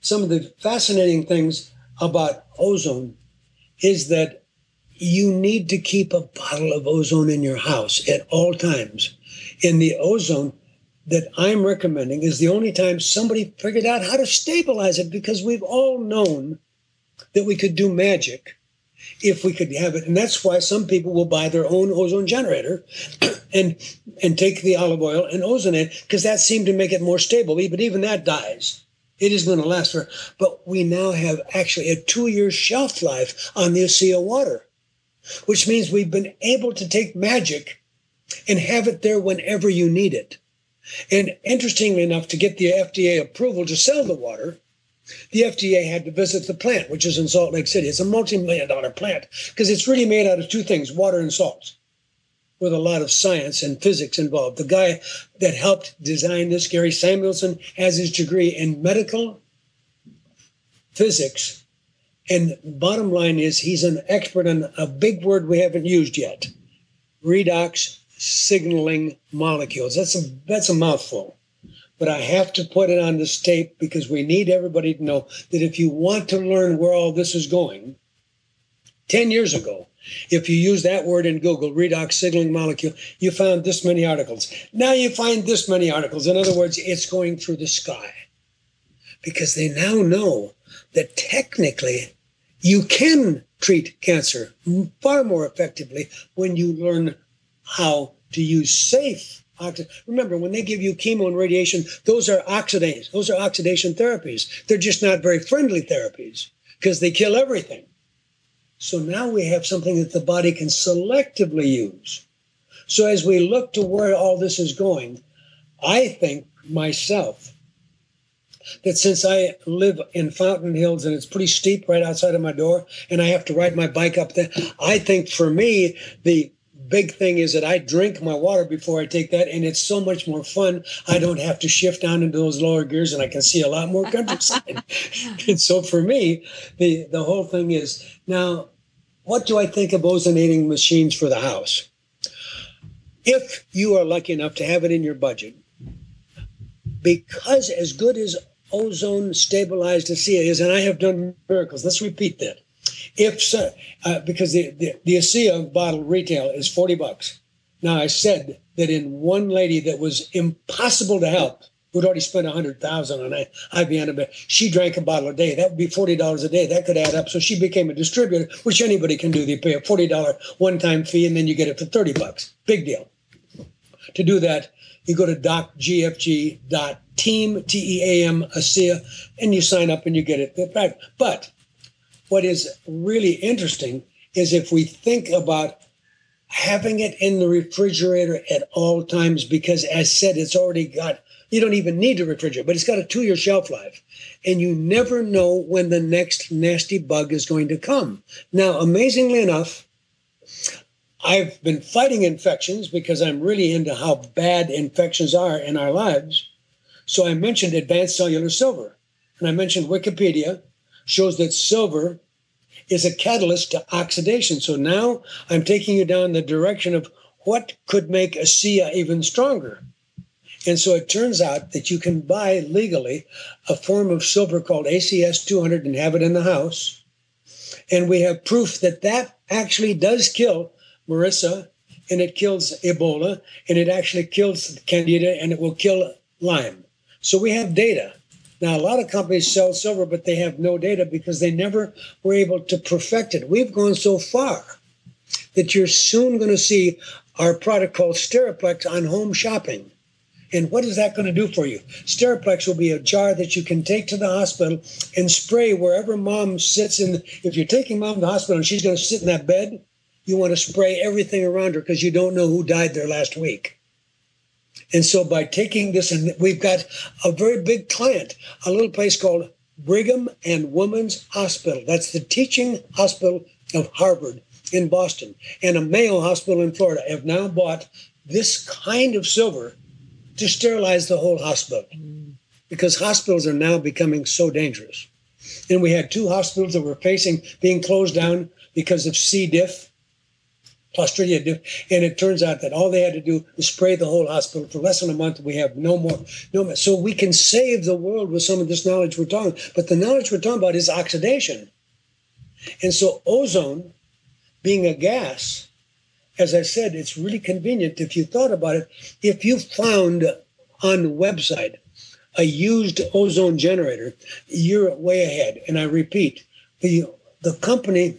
some of the fascinating things about ozone is that you need to keep a bottle of ozone in your house at all times. In the ozone that I'm recommending is the only time somebody figured out how to stabilize it because we've all known that we could do magic if we could have it. And that's why some people will buy their own ozone generator *clears throat* and and take the olive oil and ozone it because that seemed to make it more stable. But even that dies. it isn't going to last for. But we now have actually a two-year shelf life on the ASEA water, which means we've been able to take magic and have it there whenever you need it. And interestingly enough, to get the FDA approval to sell the water, the FDA had to visit the plant, which is in Salt Lake City. It's a multi million dollar plant because it's really made out of two things water and salt, with a lot of science and physics involved. The guy that helped design this, Gary Samuelson, has his degree in medical physics. And bottom line is, he's an expert on a big word we haven't used yet redox signaling molecules. That's a, that's a mouthful but I have to put it on this tape because we need everybody to know that if you want to learn where all this is going, 10 years ago, if you use that word in Google, redox signaling molecule, you found this many articles. Now you find this many articles. In other words, it's going through the sky because they now know that technically you can treat cancer far more effectively when you learn how to use safe Remember, when they give you chemo and radiation, those are oxidase. Those are oxidation therapies. They're just not very friendly therapies because they kill everything. So now we have something that the body can selectively use. So as we look to where all this is going, I think myself that since I live in Fountain Hills and it's pretty steep right outside of my door, and I have to ride my bike up there, I think for me, the big thing is that I drink my water before I take that, and it's so much more fun. I don't have to shift down into those lower gears, and I can see a lot more countryside. *laughs* and so for me, the the whole thing is now, what do I think of ozonating machines for the house? If you are lucky enough to have it in your budget, because as good as ozone stabilized ASEA is, and I have done miracles. Let's repeat that. If so, uh, because the, the, the ASEA bottle retail is 40 bucks. Now, I said that in one lady that was impossible to help, who'd already spent 100000 on IV antibiotics, she drank a bottle a day. That would be $40 a day. That could add up. So she became a distributor, which anybody can do. They pay a $40 one time fee and then you get it for 30 bucks. Big deal. To do that, you go to docgfg.team, T-E-A-M, ASEA, and you sign up and you get it. But what is really interesting is if we think about having it in the refrigerator at all times, because as said, it's already got, you don't even need to refrigerate, but it's got a two year shelf life. And you never know when the next nasty bug is going to come. Now, amazingly enough, I've been fighting infections because I'm really into how bad infections are in our lives. So I mentioned advanced cellular silver. And I mentioned Wikipedia shows that silver is a catalyst to oxidation. So now I'm taking you down the direction of what could make ASEA even stronger. And so it turns out that you can buy legally a form of silver called ACS 200 and have it in the house. And we have proof that that actually does kill MRSA and it kills Ebola and it actually kills Candida and it will kill Lyme. So we have data. Now, a lot of companies sell silver, but they have no data because they never were able to perfect it. We've gone so far that you're soon going to see our product called Steriplex on home shopping. And what is that going to do for you? Steriplex will be a jar that you can take to the hospital and spray wherever mom sits in. If you're taking mom to the hospital and she's going to sit in that bed, you want to spray everything around her because you don't know who died there last week. And so by taking this, and we've got a very big client, a little place called Brigham and Women's Hospital. That's the teaching hospital of Harvard in Boston. And a Mayo Hospital in Florida have now bought this kind of silver to sterilize the whole hospital because hospitals are now becoming so dangerous. And we had two hospitals that were facing being closed down because of C. diff, Diff, and it turns out that all they had to do was spray the whole hospital for less than a month. We have no more, no more. So we can save the world with some of this knowledge we're talking. But the knowledge we're talking about is oxidation, and so ozone, being a gas, as I said, it's really convenient if you thought about it. If you found on the website a used ozone generator, you're way ahead. And I repeat, the the company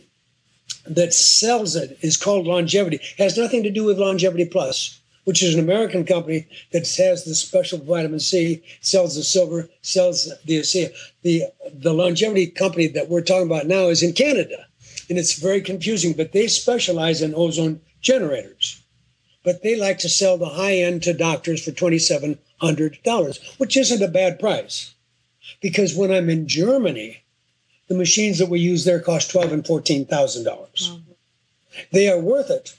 that sells it is called Longevity. It has nothing to do with Longevity Plus, which is an American company that has the special vitamin C, sells the silver, sells the ASEA. The the longevity company that we're talking about now is in Canada. And it's very confusing, but they specialize in ozone generators. But they like to sell the high end to doctors for $2,700, which isn't a bad price. Because when I'm in Germany, the machines that we use there cost twelve and fourteen thousand dollars. They are worth it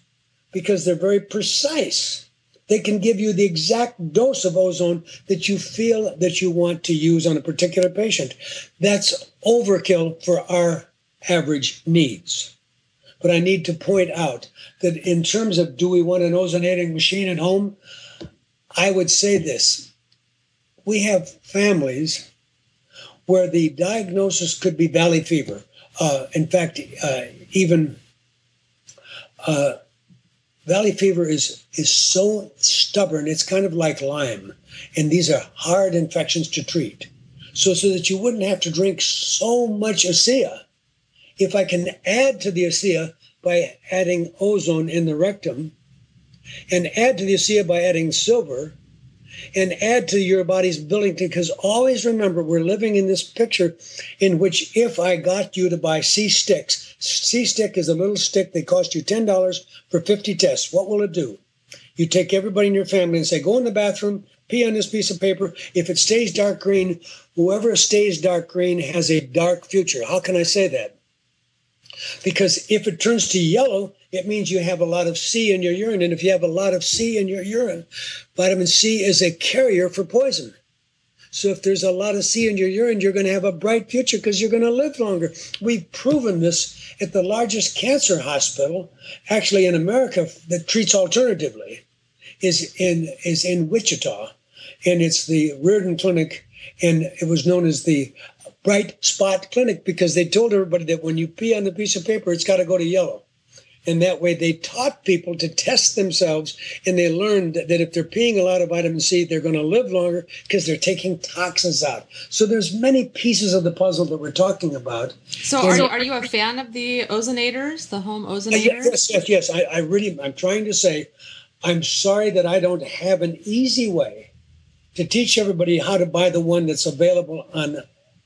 because they're very precise. They can give you the exact dose of ozone that you feel that you want to use on a particular patient. That's overkill for our average needs. But I need to point out that in terms of do we want an ozonating machine at home, I would say this. We have families where the diagnosis could be valley fever. Uh, in fact, uh, even uh, valley fever is is so stubborn. It's kind of like Lyme, and these are hard infections to treat. So, so that you wouldn't have to drink so much ASEA, if I can add to the ASEA by adding ozone in the rectum, and add to the ASEA by adding silver, and add to your body's building because always remember we're living in this picture in which if I got you to buy C sticks, C stick is a little stick that cost you $10 for 50 tests. What will it do? You take everybody in your family and say, go in the bathroom, pee on this piece of paper. If it stays dark green, whoever stays dark green has a dark future. How can I say that? Because if it turns to yellow, it means you have a lot of C in your urine. And if you have a lot of C in your urine, vitamin C is a carrier for poison. So if there's a lot of C in your urine, you're going to have a bright future because you're going to live longer. We've proven this at the largest cancer hospital, actually in America, that treats alternatively, is in is in Wichita, and it's the Riordan Clinic, and it was known as the Bright Spot Clinic because they told everybody that when you pee on the piece of paper, it's got to go to yellow. And that way they taught people to test themselves and they learned that, if they're peeing a lot of vitamin C, they're going to live longer because they're taking toxins out. So there's many pieces of the puzzle that we're talking about. So are you, are you a fan of the ozonators, the home uh, ozonators? Yes, yes, yes. I, I really, I'm trying to say, I'm sorry that I don't have an easy way to teach everybody how to buy the one that's available on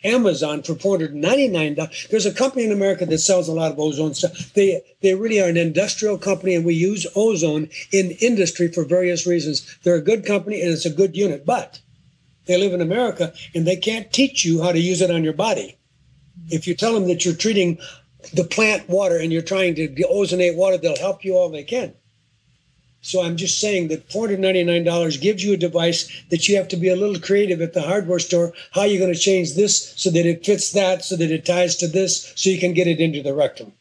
Amazon for four hundred ninety nine dollars. There's a company in America that sells a lot of ozone stuff. They they really are an industrial company, and we use ozone in industry for various reasons. They're a good company, and it's a good unit, but they live in America, and they can't teach you how to use it on your body. If you tell them that you're treating the plant water and you're trying to ozonate water, they'll help you all they can. So I'm just saying that $499 gives you a device that you have to be a little creative at the hardware store. How are you going to change this so that it fits that, so that it ties to this, so you can get it into the rectum?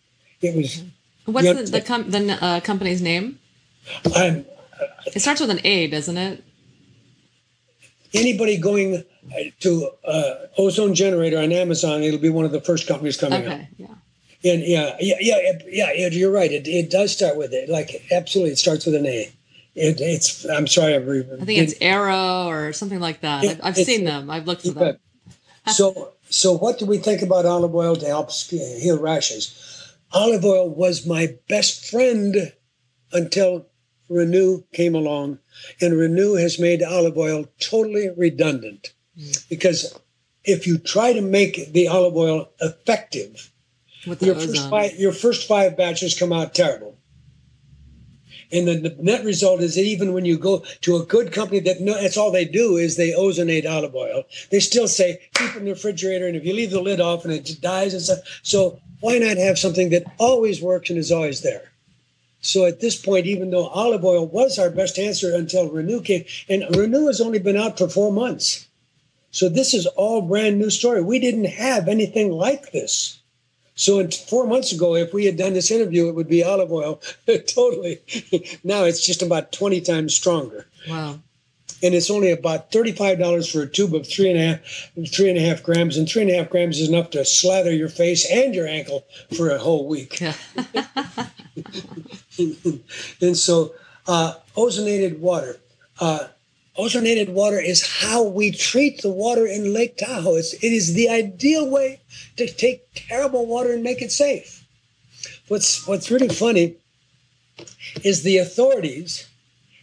It was. What's the, the, com- the uh, company's name? I'm, uh, it starts with an A, doesn't it? Anybody going to uh, Ozone Generator on Amazon, it'll be one of the first companies coming up. okay, up. Yeah. And yeah, yeah, yeah, yeah. You're right. It, it does start with it. Like absolutely, it starts with an A. It, it's. I'm sorry. I've I think it's Arrow or something like that. It, I've, I've seen them. I've looked for them. *laughs* so, so what do we think about olive oil to help heal rashes? Olive oil was my best friend until Renu came along, and Renu has made olive oil totally redundant mm. because if you try to make the olive oil effective, your first five your first five batches come out terrible. And the, the net result is that even when you go to a good company that no, that's all they do is they ozonate olive oil, they still say keep it in the refrigerator. And if you leave the lid off and it dies and stuff, so why not have something that always works and is always there? So at this point, even though olive oil was our best answer until Renu came, and Renu has only been out for four months. So this is all brand new story. We didn't have anything like this. So four months ago, if we had done this interview, it would be olive oil. *laughs* totally. *laughs* now it's just about 20 times stronger. Wow. And it's only about $35 for a tube of three and a half, three and a half grams. And three and a half grams is enough to slather your face and your ankle for a whole week. *laughs* And so, uh, ozonated water. Uh, Ozonated water is how we treat the water in Lake Tahoe. It's, it is the ideal way to take terrible water and make it safe. What's, what's really funny is the authorities,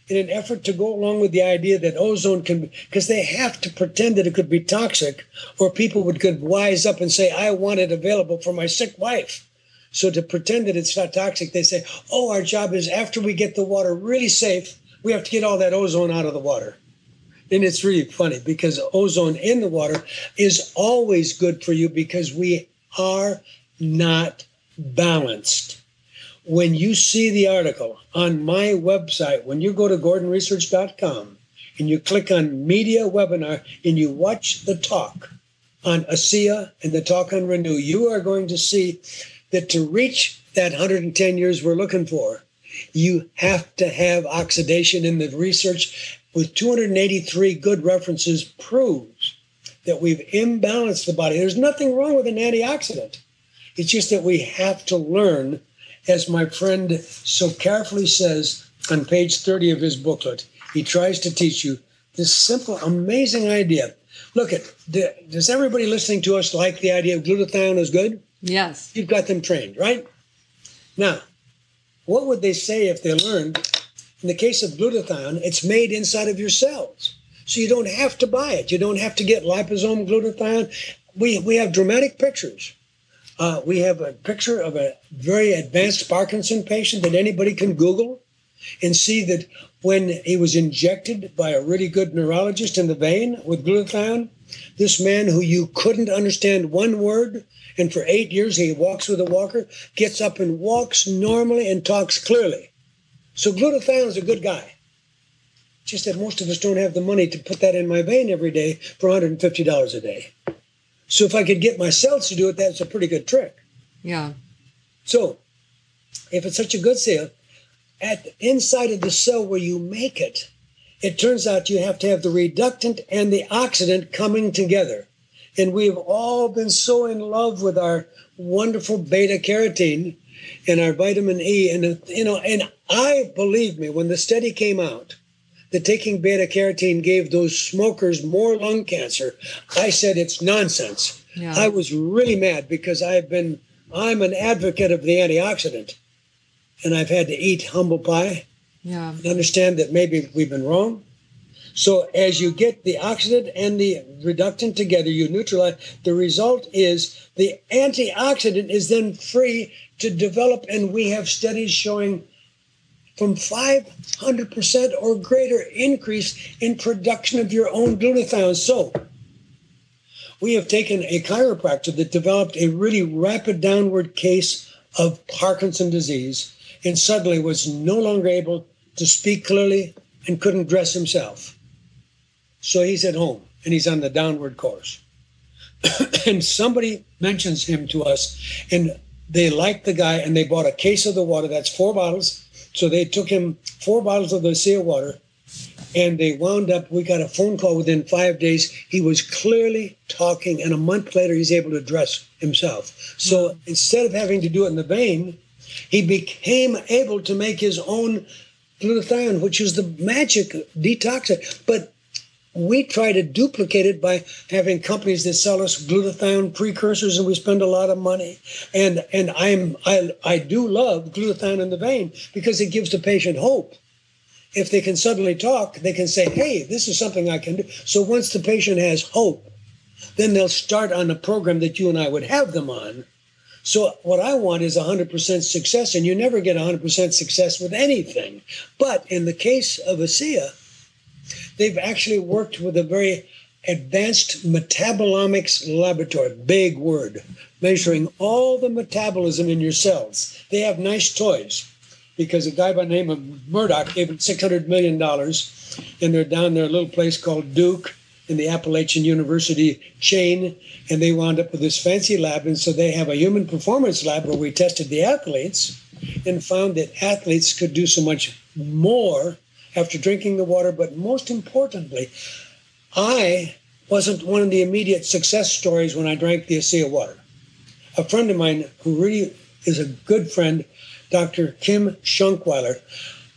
in an effort to go along with the idea that ozone can, because they have to pretend that it could be toxic, or people would could wise up and say, I want it available for my sick wife. So to pretend that it's not toxic, they say, oh, our job is after we get the water really safe, we have to get all that ozone out of the water. And it's really funny because ozone in the water is always good for you because we are not balanced. When you see the article on my website, when you go to gordonresearch.com and you click on media webinar and you watch the talk on ASEA and the talk on Renu, you are going to see that to reach that 110 years we're looking for, you have to have oxidation in the research with 283 good references proves that we've imbalanced the body. There's nothing wrong with an antioxidant. It's just that we have to learn, as my friend so carefully says on page 30 of his booklet, he tries to teach you this simple, amazing idea. Look at does everybody listening to us like the idea of glutathione is good? Yes. You've got them trained, right? Now, what would they say if they learned in the case of glutathione, it's made inside of your cells. So you don't have to buy it. You don't have to get liposome glutathione. We, we have dramatic pictures. Uh, we have a picture of a very advanced Parkinson patient that anybody can Google and see that when he was injected by a really good neurologist in the vein with glutathione, this man who you couldn't understand one word, and for eight years he walks with a walker, gets up and walks normally and talks clearly. So glutathione is a good guy. Just that most of us don't have the money to put that in my vein every day for $150 a day. So if I could get my cells to do it, that's a pretty good trick. Yeah. So if it's such a good sale, at inside of the cell where you make it, it turns out you have to have the reductant and the oxidant coming together. And we've all been so in love with our wonderful beta carotene and our vitamin E. And, you know, and I believe me, when the study came out that taking beta carotene gave those smokers more lung cancer, I said it's nonsense. Yeah. I was really mad because I've been, I'm an advocate of the antioxidant. And I've had to eat humble pie. Yeah. And understand that maybe we've been wrong. So as you get the oxidant and the reductant together, you neutralize. The result is the antioxidant is then free to develop, and we have studies showing from 500% or greater increase in production of your own glutathione. So, we have taken a chiropractor that developed a really rapid downward case of Parkinson disease and suddenly was no longer able to speak clearly and couldn't dress himself. So he's at home and he's on the downward course. *clears throat* and somebody mentions him to us, and they liked the guy and they bought a case of the water. That's four bottles. So they took him four bottles of the sea water and they wound up. We got a phone call within five days. He was clearly talking, and a month later, he's able to dress himself. So mm-hmm. instead of having to do it in the vein, he became able to make his own glutathione, which is the magic detoxer. But we try to duplicate it by having companies that sell us glutathione precursors and we spend a lot of money. And and i'm i, I do love glutathione in the vein because it gives the patient hope. If they can suddenly talk they can say hey this is something i can do. So once the patient has hope then they'll start on a program that you and i would have them on. So what I want is 100% success, and you never get 100% success with anything. But in the case of ASEA, they've actually worked with a very advanced metabolomics laboratory, big word, measuring all the metabolism in your cells. They have nice toys because a guy by the name of Murdock gave them $600 million, and they're down there, a little place called Duke in the Appalachian University chain, and they wound up with this fancy lab. And so they have a human performance lab where we tested the athletes and found that athletes could do so much more after drinking the water. But most importantly, I wasn't one of the immediate success stories when I drank the ASEA water. A friend of mine who really is a good friend, Dr. Kim Schunkweiler,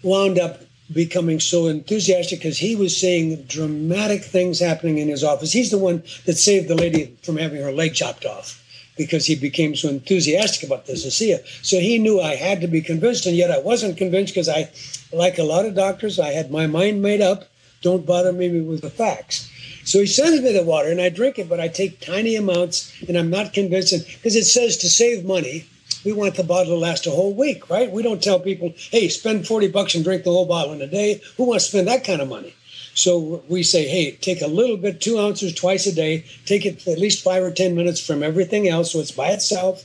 wound up becoming so enthusiastic because he was seeing dramatic things happening in his office. He's the one that saved the lady from having her leg chopped off because he became so enthusiastic about this ASEA. So he knew I had to be convinced, and yet I wasn't convinced because I, like a lot of doctors, I had my mind made up. Don't bother me with the facts. So he sends me the water, and I drink it, but I take tiny amounts, and I'm not convinced because it says to save money we want the bottle to last a whole week, right? We don't tell people, hey, spend 40 bucks and drink the whole bottle in a day. Who wants to spend that kind of money? So we say, hey, take a little bit, two ounces twice a day, take it at least five or 10 minutes from everything else so it's by itself,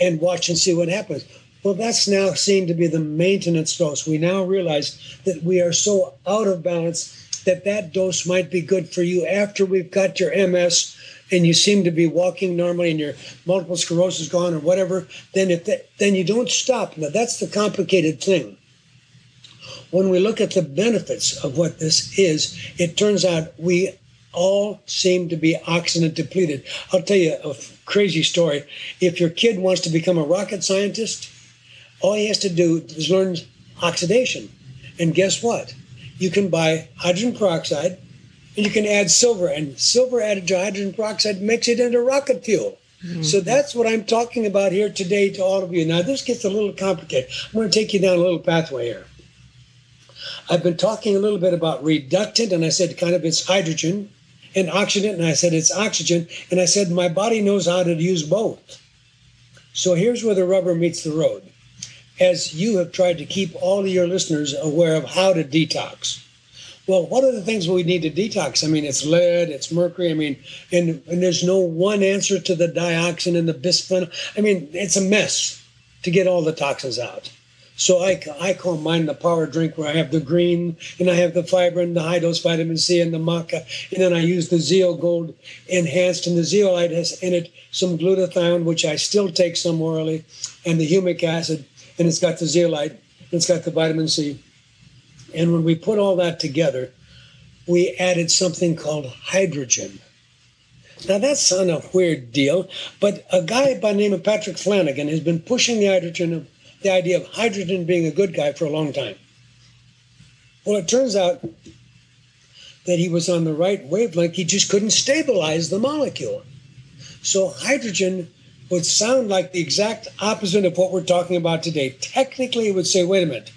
and watch and see what happens. Well, that's now seen to be the maintenance dose. We now realize that we are so out of balance that that dose might be good for you after we've got your MS and you seem to be walking normally and your multiple sclerosis gone or whatever, then if that, then you don't stop. Now that's the complicated thing. When we look at the benefits of what this is, it turns out we all seem to be oxygen depleted. I'll tell you a crazy story. If your kid wants to become a rocket scientist, all he has to do is learn oxidation. And guess what? You can buy hydrogen peroxide, and you can add silver, and silver added to hydrogen peroxide makes it into rocket fuel. Mm-hmm. So that's what I'm talking about here today to all of you. Now, this gets a little complicated. I'm going to take you down a little pathway here. I've been talking a little bit about reductant, and I said kind of it's hydrogen, and oxidant, and I said it's oxygen, and I said my body knows how to use both. So here's where the rubber meets the road. As you have tried to keep all of your listeners aware of how to detox well, what are the things we need to detox? I mean, it's lead, it's mercury. I mean, and, and there's no one answer to the dioxin and the bisphenol. I mean, it's a mess to get all the toxins out. So I, I call mine the power drink where I have the green and I have the fiber and the high dose vitamin C and the maca. And then I use the Zeogold enhanced and the zeolite has in it some glutathione, which I still take some orally, and the humic acid. And it's got the zeolite and it's got the vitamin C. And when we put all that together, we added something called hydrogen. Now that's on a weird deal, but a guy by the name of Patrick Flanagan has been pushing the hydrogen, the idea of hydrogen being a good guy for a long time. Well, it turns out that he was on the right wavelength. He just couldn't stabilize the molecule. So hydrogen would sound like the exact opposite of what we're talking about today. Technically, it would say, wait a minute,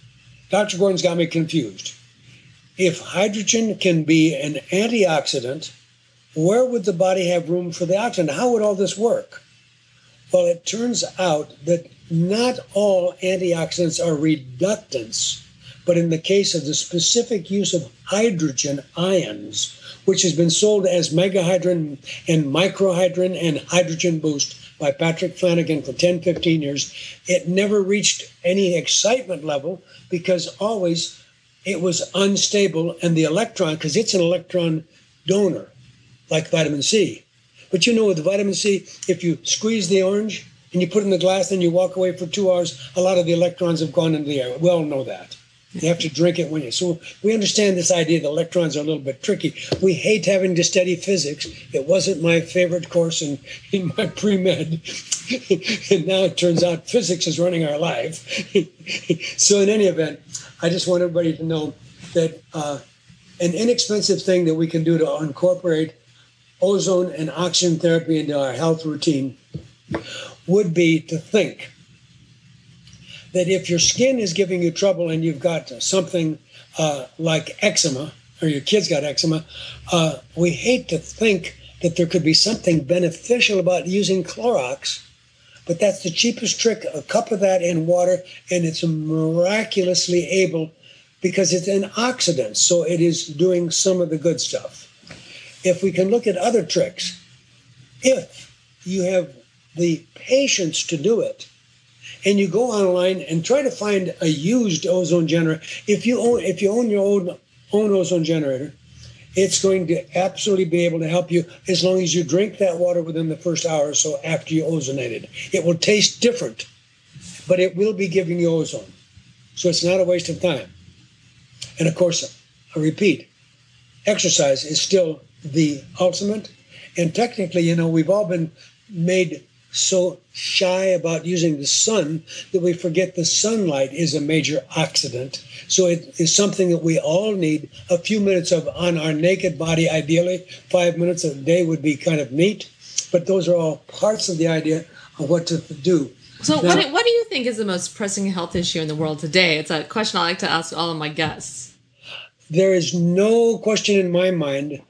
Dr. Gordon's got me confused. If hydrogen can be an antioxidant, where would the body have room for the oxygen? How would all this work? Well, it turns out that not all antioxidants are reductants, but in the case of the specific use of hydrogen ions, which has been sold as megahydrin and microhydrin and hydrogen boost by Patrick Flanagan for 10, 15 years, it never reached any excitement level because always it was unstable and the electron because it's an electron donor like vitamin c. But you know with vitamin c if you squeeze the orange and you put it in the glass and you walk away for two hours a lot of the electrons have gone into the air. We all know that. You have to drink it when you so we understand this idea that electrons are a little bit tricky. We hate having to study physics. It wasn't my favorite course in, *laughs* in my pre-med. *laughs* And now it turns out physics is running our life. *laughs* So in any event i just want everybody to know that uh, an inexpensive thing that we can do to incorporate ozone and oxygen therapy into our health routine would be to think that if your skin is giving you trouble and you've got something uh, like eczema, or your kid's got eczema, uh, we hate to think that there could be something beneficial about using Clorox But that's the cheapest trick a cup of that in water, and it's miraculously able because it's an oxidant, so it is doing some of the good stuff. If we can look at other tricks, if you have the patience to do it, and you go online and try to find a used ozone generator. If you own if you own your own own ozone generator, it's going to absolutely be able to help you as long as you drink that water within the first hour or so after you ozonated. It will taste different, but it will be giving you ozone. So it's not a waste of time. And of course, I repeat, exercise is still the ultimate. And technically, you know, we've all been made so shy about using the sun that we forget the sunlight is a major oxidant. So it is something that we all need a few minutes of on our naked body. Ideally, five minutes a day would be kind of neat. But those are all parts of the idea of what to do. So, now, what, what do you think is the most pressing health issue in the world today? It's a question I like to ask all of my guests. There is no question in my mind,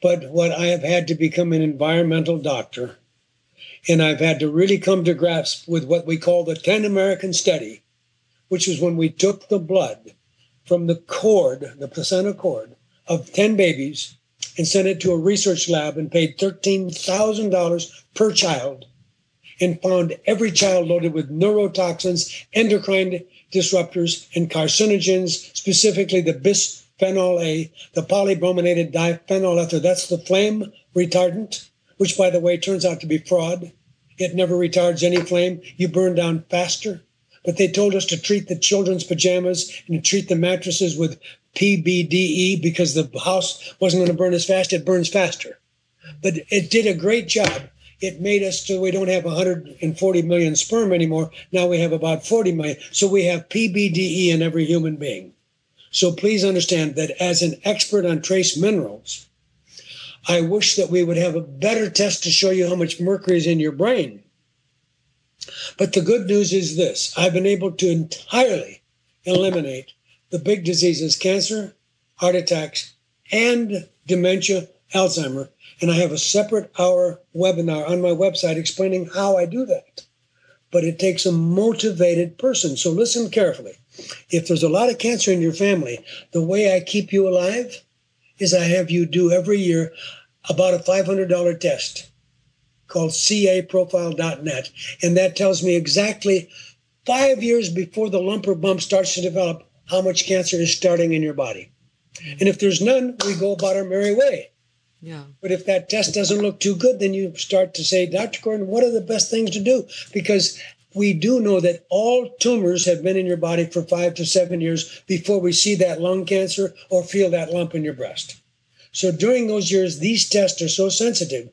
but what I have had to become an environmental doctor and I've had to really come to grasp with what we call the 10 American study, which is when we took the blood from the cord, the placenta cord of 10 babies and sent it to a research lab and paid $13,000 per child and found every child loaded with neurotoxins, endocrine disruptors, and carcinogens, specifically the bisphenol A, the polybrominated diphenyl ether. That's the flame retardant which by the way turns out to be fraud. It never retards any flame. You burn down faster. But they told us to treat the children's pajamas and to treat the mattresses with PBDE because the house wasn't going to burn as fast. It burns faster. But it did a great job. It made us so we don't have 140 million sperm anymore. Now we have about 40 million. So we have PBDE in every human being. So please understand that as an expert on trace minerals, I wish that we would have a better test to show you how much mercury is in your brain. But the good news is this I've been able to entirely eliminate the big diseases cancer, heart attacks, and dementia, Alzheimer. And I have a separate hour webinar on my website explaining how I do that. But it takes a motivated person. So listen carefully. If there's a lot of cancer in your family, the way I keep you alive is I have you do every year about a $500 test called caprofile.net. And that tells me exactly five years before the lump or bump starts to develop how much cancer is starting in your body. And if there's none, we go about our merry way. Yeah. But if that test doesn't look too good, then you start to say, Dr. Gordon, what are the best things to do? Because we do know that all tumors have been in your body for five to seven years before we see that lung cancer or feel that lump in your breast. So during those years, these tests are so sensitive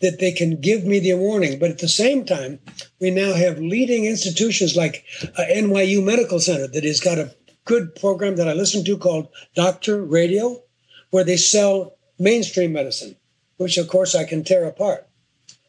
that they can give me the warning. But at the same time, we now have leading institutions like uh, NYU Medical Center that has got a good program that I listen to called Doctor Radio, where they sell mainstream medicine, which of course I can tear apart.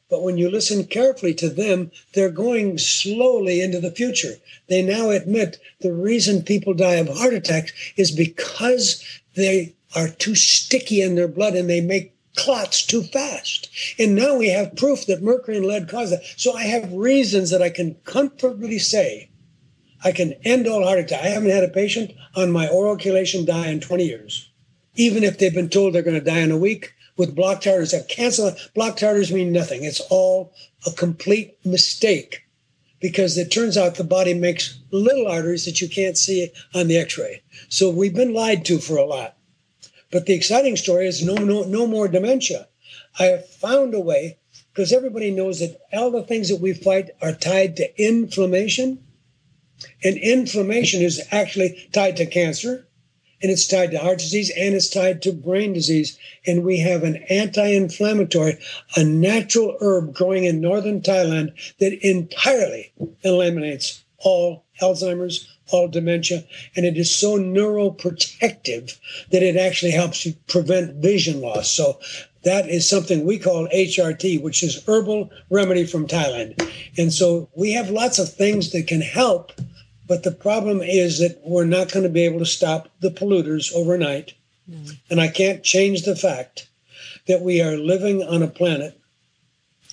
But when you listen carefully to them, they're going slowly into the future. They now admit the reason people die of heart attacks is because they are too sticky in their blood and they make clots too fast. And now we have proof that mercury and lead cause that. So I have reasons that I can comfortably say I can end all heart attack. I haven't had a patient on my oral chelation die in 20 years, even if they've been told they're going to die in a week with block arteries. I've canceled. Blocked arteries mean nothing. It's all a complete mistake because it turns out the body makes little arteries that you can't see on the x-ray. So we've been lied to for a lot. But the exciting story is no, no, no more dementia. I have found a way because everybody knows that all the things that we fight are tied to inflammation. And inflammation is actually tied to cancer, and it's tied to heart disease, and it's tied to brain disease. And we have an anti inflammatory, a natural herb growing in northern Thailand that entirely eliminates all Alzheimer's, all dementia, and it is so neuroprotective that it actually helps you prevent vision loss. So that is something we call HRT, which is herbal remedy from Thailand. And so we have lots of things that can help, but the problem is that we're not going to be able to stop the polluters overnight. And I can't change the fact that we are living on a planet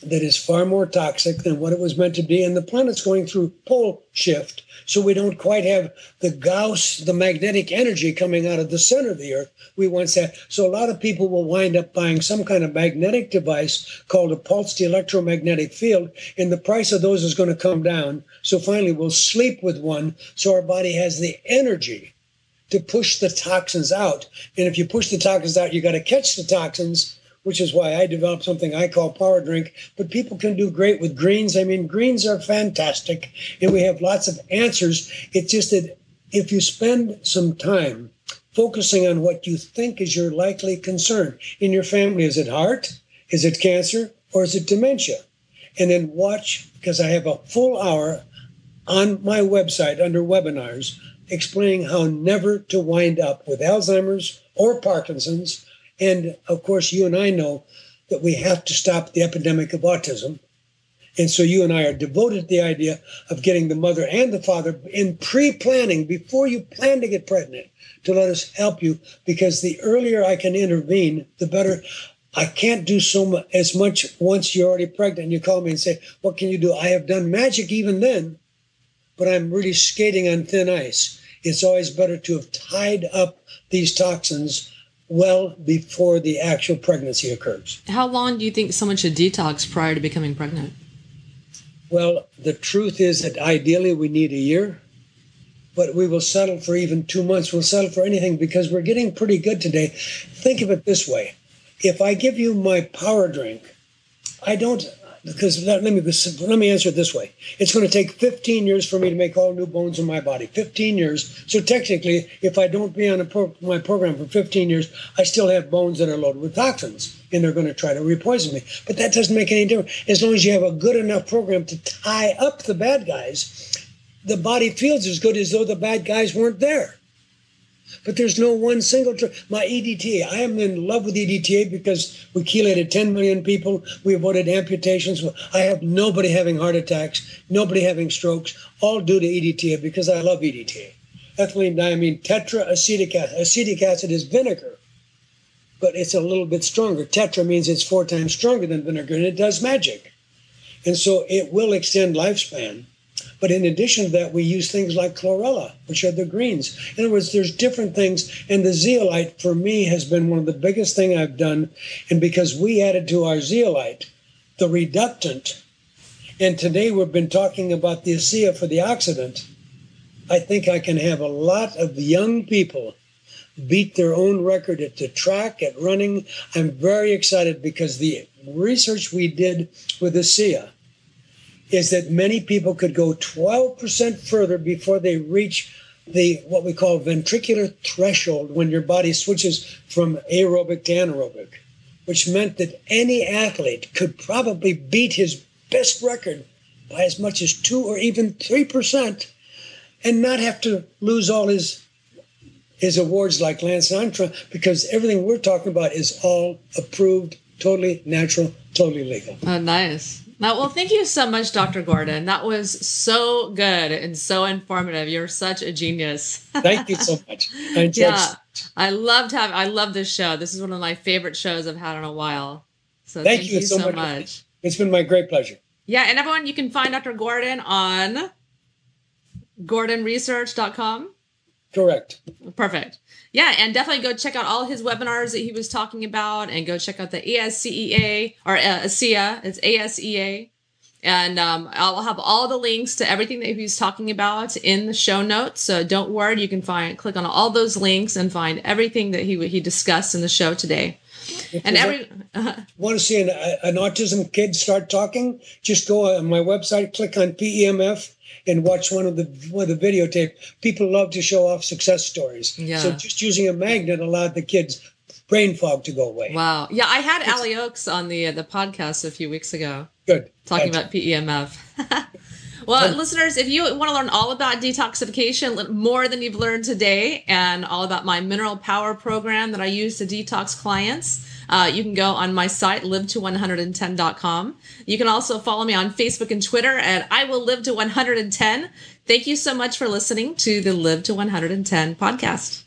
that is far more toxic than what it was meant to be. And the planet's going through pole shift. So we don't quite have the Gauss, the magnetic energy coming out of the center of the Earth we once had. So a lot of people will wind up buying some kind of magnetic device called a pulsed electromagnetic field, and the price of those is going to come down. So finally, we'll sleep with one so our body has the energy to push the toxins out. And if you push the toxins out, you got to catch the toxins which is why I developed something I call Power Drink. But people can do great with greens. I mean, greens are fantastic, and we have lots of answers. It's just that if you spend some time focusing on what you think is your likely concern in your family, is it heart, is it cancer, or is it dementia? And then watch, because I have a full hour on my website under webinars explaining how never to wind up with Alzheimer's or Parkinson's and of course, you and I know that we have to stop the epidemic of autism. And so you and I are devoted to the idea of getting the mother and the father in pre planning before you plan to get pregnant to let us help you because the earlier I can intervene, the better. I can't do so much as much once you're already pregnant. And you call me and say, What can you do? I have done magic even then, but I'm really skating on thin ice. It's always better to have tied up these toxins well before the actual pregnancy occurs. How long do you think someone should detox prior to becoming pregnant? Well, the truth is that ideally we need a year, but we will settle for even two months. We'll settle for anything because we're getting pretty good today. Think of it this way if I give you my power drink, I don't because let, let, me let me answer it this way. It's going to take 15 years for me to make all new bones in my body. 15 years. So technically, if I don't be on pro, my program for 15 years, I still have bones that are loaded with toxins, and they're going to try to repoison me. But that doesn't make any difference. As long as you have a good enough program to tie up the bad guys, the body feels as good as though the bad guys weren't there. But there's no one single. Tr- my EDTA, I am in love with EDTA because we chelated 10 million people. We avoided amputations. I have nobody having heart attacks, nobody having strokes, all due to EDTA because I love EDTA. Ethylene diamine tetraacetic acid. Acetic acid is vinegar, but it's a little bit stronger. Tetra means it's four times stronger than vinegar, and it does magic. And so it will extend lifespan but in addition to that, we use things like chlorella, which are the greens. In other words, there's different things. And the zeolite for me has been one of the biggest thing I've done. And because we added to our zeolite the reductant, and today we've been talking about the ASEA for the oxidant, I think I can have a lot of young people beat their own record at the track, at running. I'm very excited because the research we did with ASEA is that many people could go 12% further before they reach the what we call ventricular threshold when your body switches from aerobic to anaerobic, which meant that any athlete could probably beat his best record by as much as two or even three percent and not have to lose all his his awards like Lance Armstrong because everything we're talking about is all approved, totally natural, totally legal. Oh, nice. Well, thank you so much, Dr. Gordon. That was so good and so informative. You're such a genius. thank you so much. *laughs* I yeah, I loved having. I love this show. This is one of my favorite shows I've had in a while. So thank, thank you, you, so, much. much. It's been my great pleasure. Yeah, and everyone, you can find Dr. Gordon on gordonresearch.com. Correct. Perfect. Yeah, and definitely go check out all his webinars that he was talking about, and go check out the ASCEA or uh, ASEA. It's ASEA, and um, I'll have all the links to everything that he's talking about in the show notes. So don't worry, you can find click on all those links and find everything that he he discussed in the show today. If and every *laughs* uh, want to see an, an autism kid start talking, just go on my website, click on PEMF and watch one of the one of the videotape. People love to show off success stories. Yeah. So just using a magnet allowed the kids brain fog to go away. Wow. Yeah, I had Ali Oaks on the uh, the podcast a few weeks ago. Good. Talking about PEMF. *laughs* well, listeners, if you want to learn all about detoxification, more than you've learned today, and all about my mineral power program that I use to detox clients, uh, you can go on my site, live to 110.com. You can also follow me on Facebook and Twitter at I will live to 110. Thank you so much for listening to the Live to 110 podcast.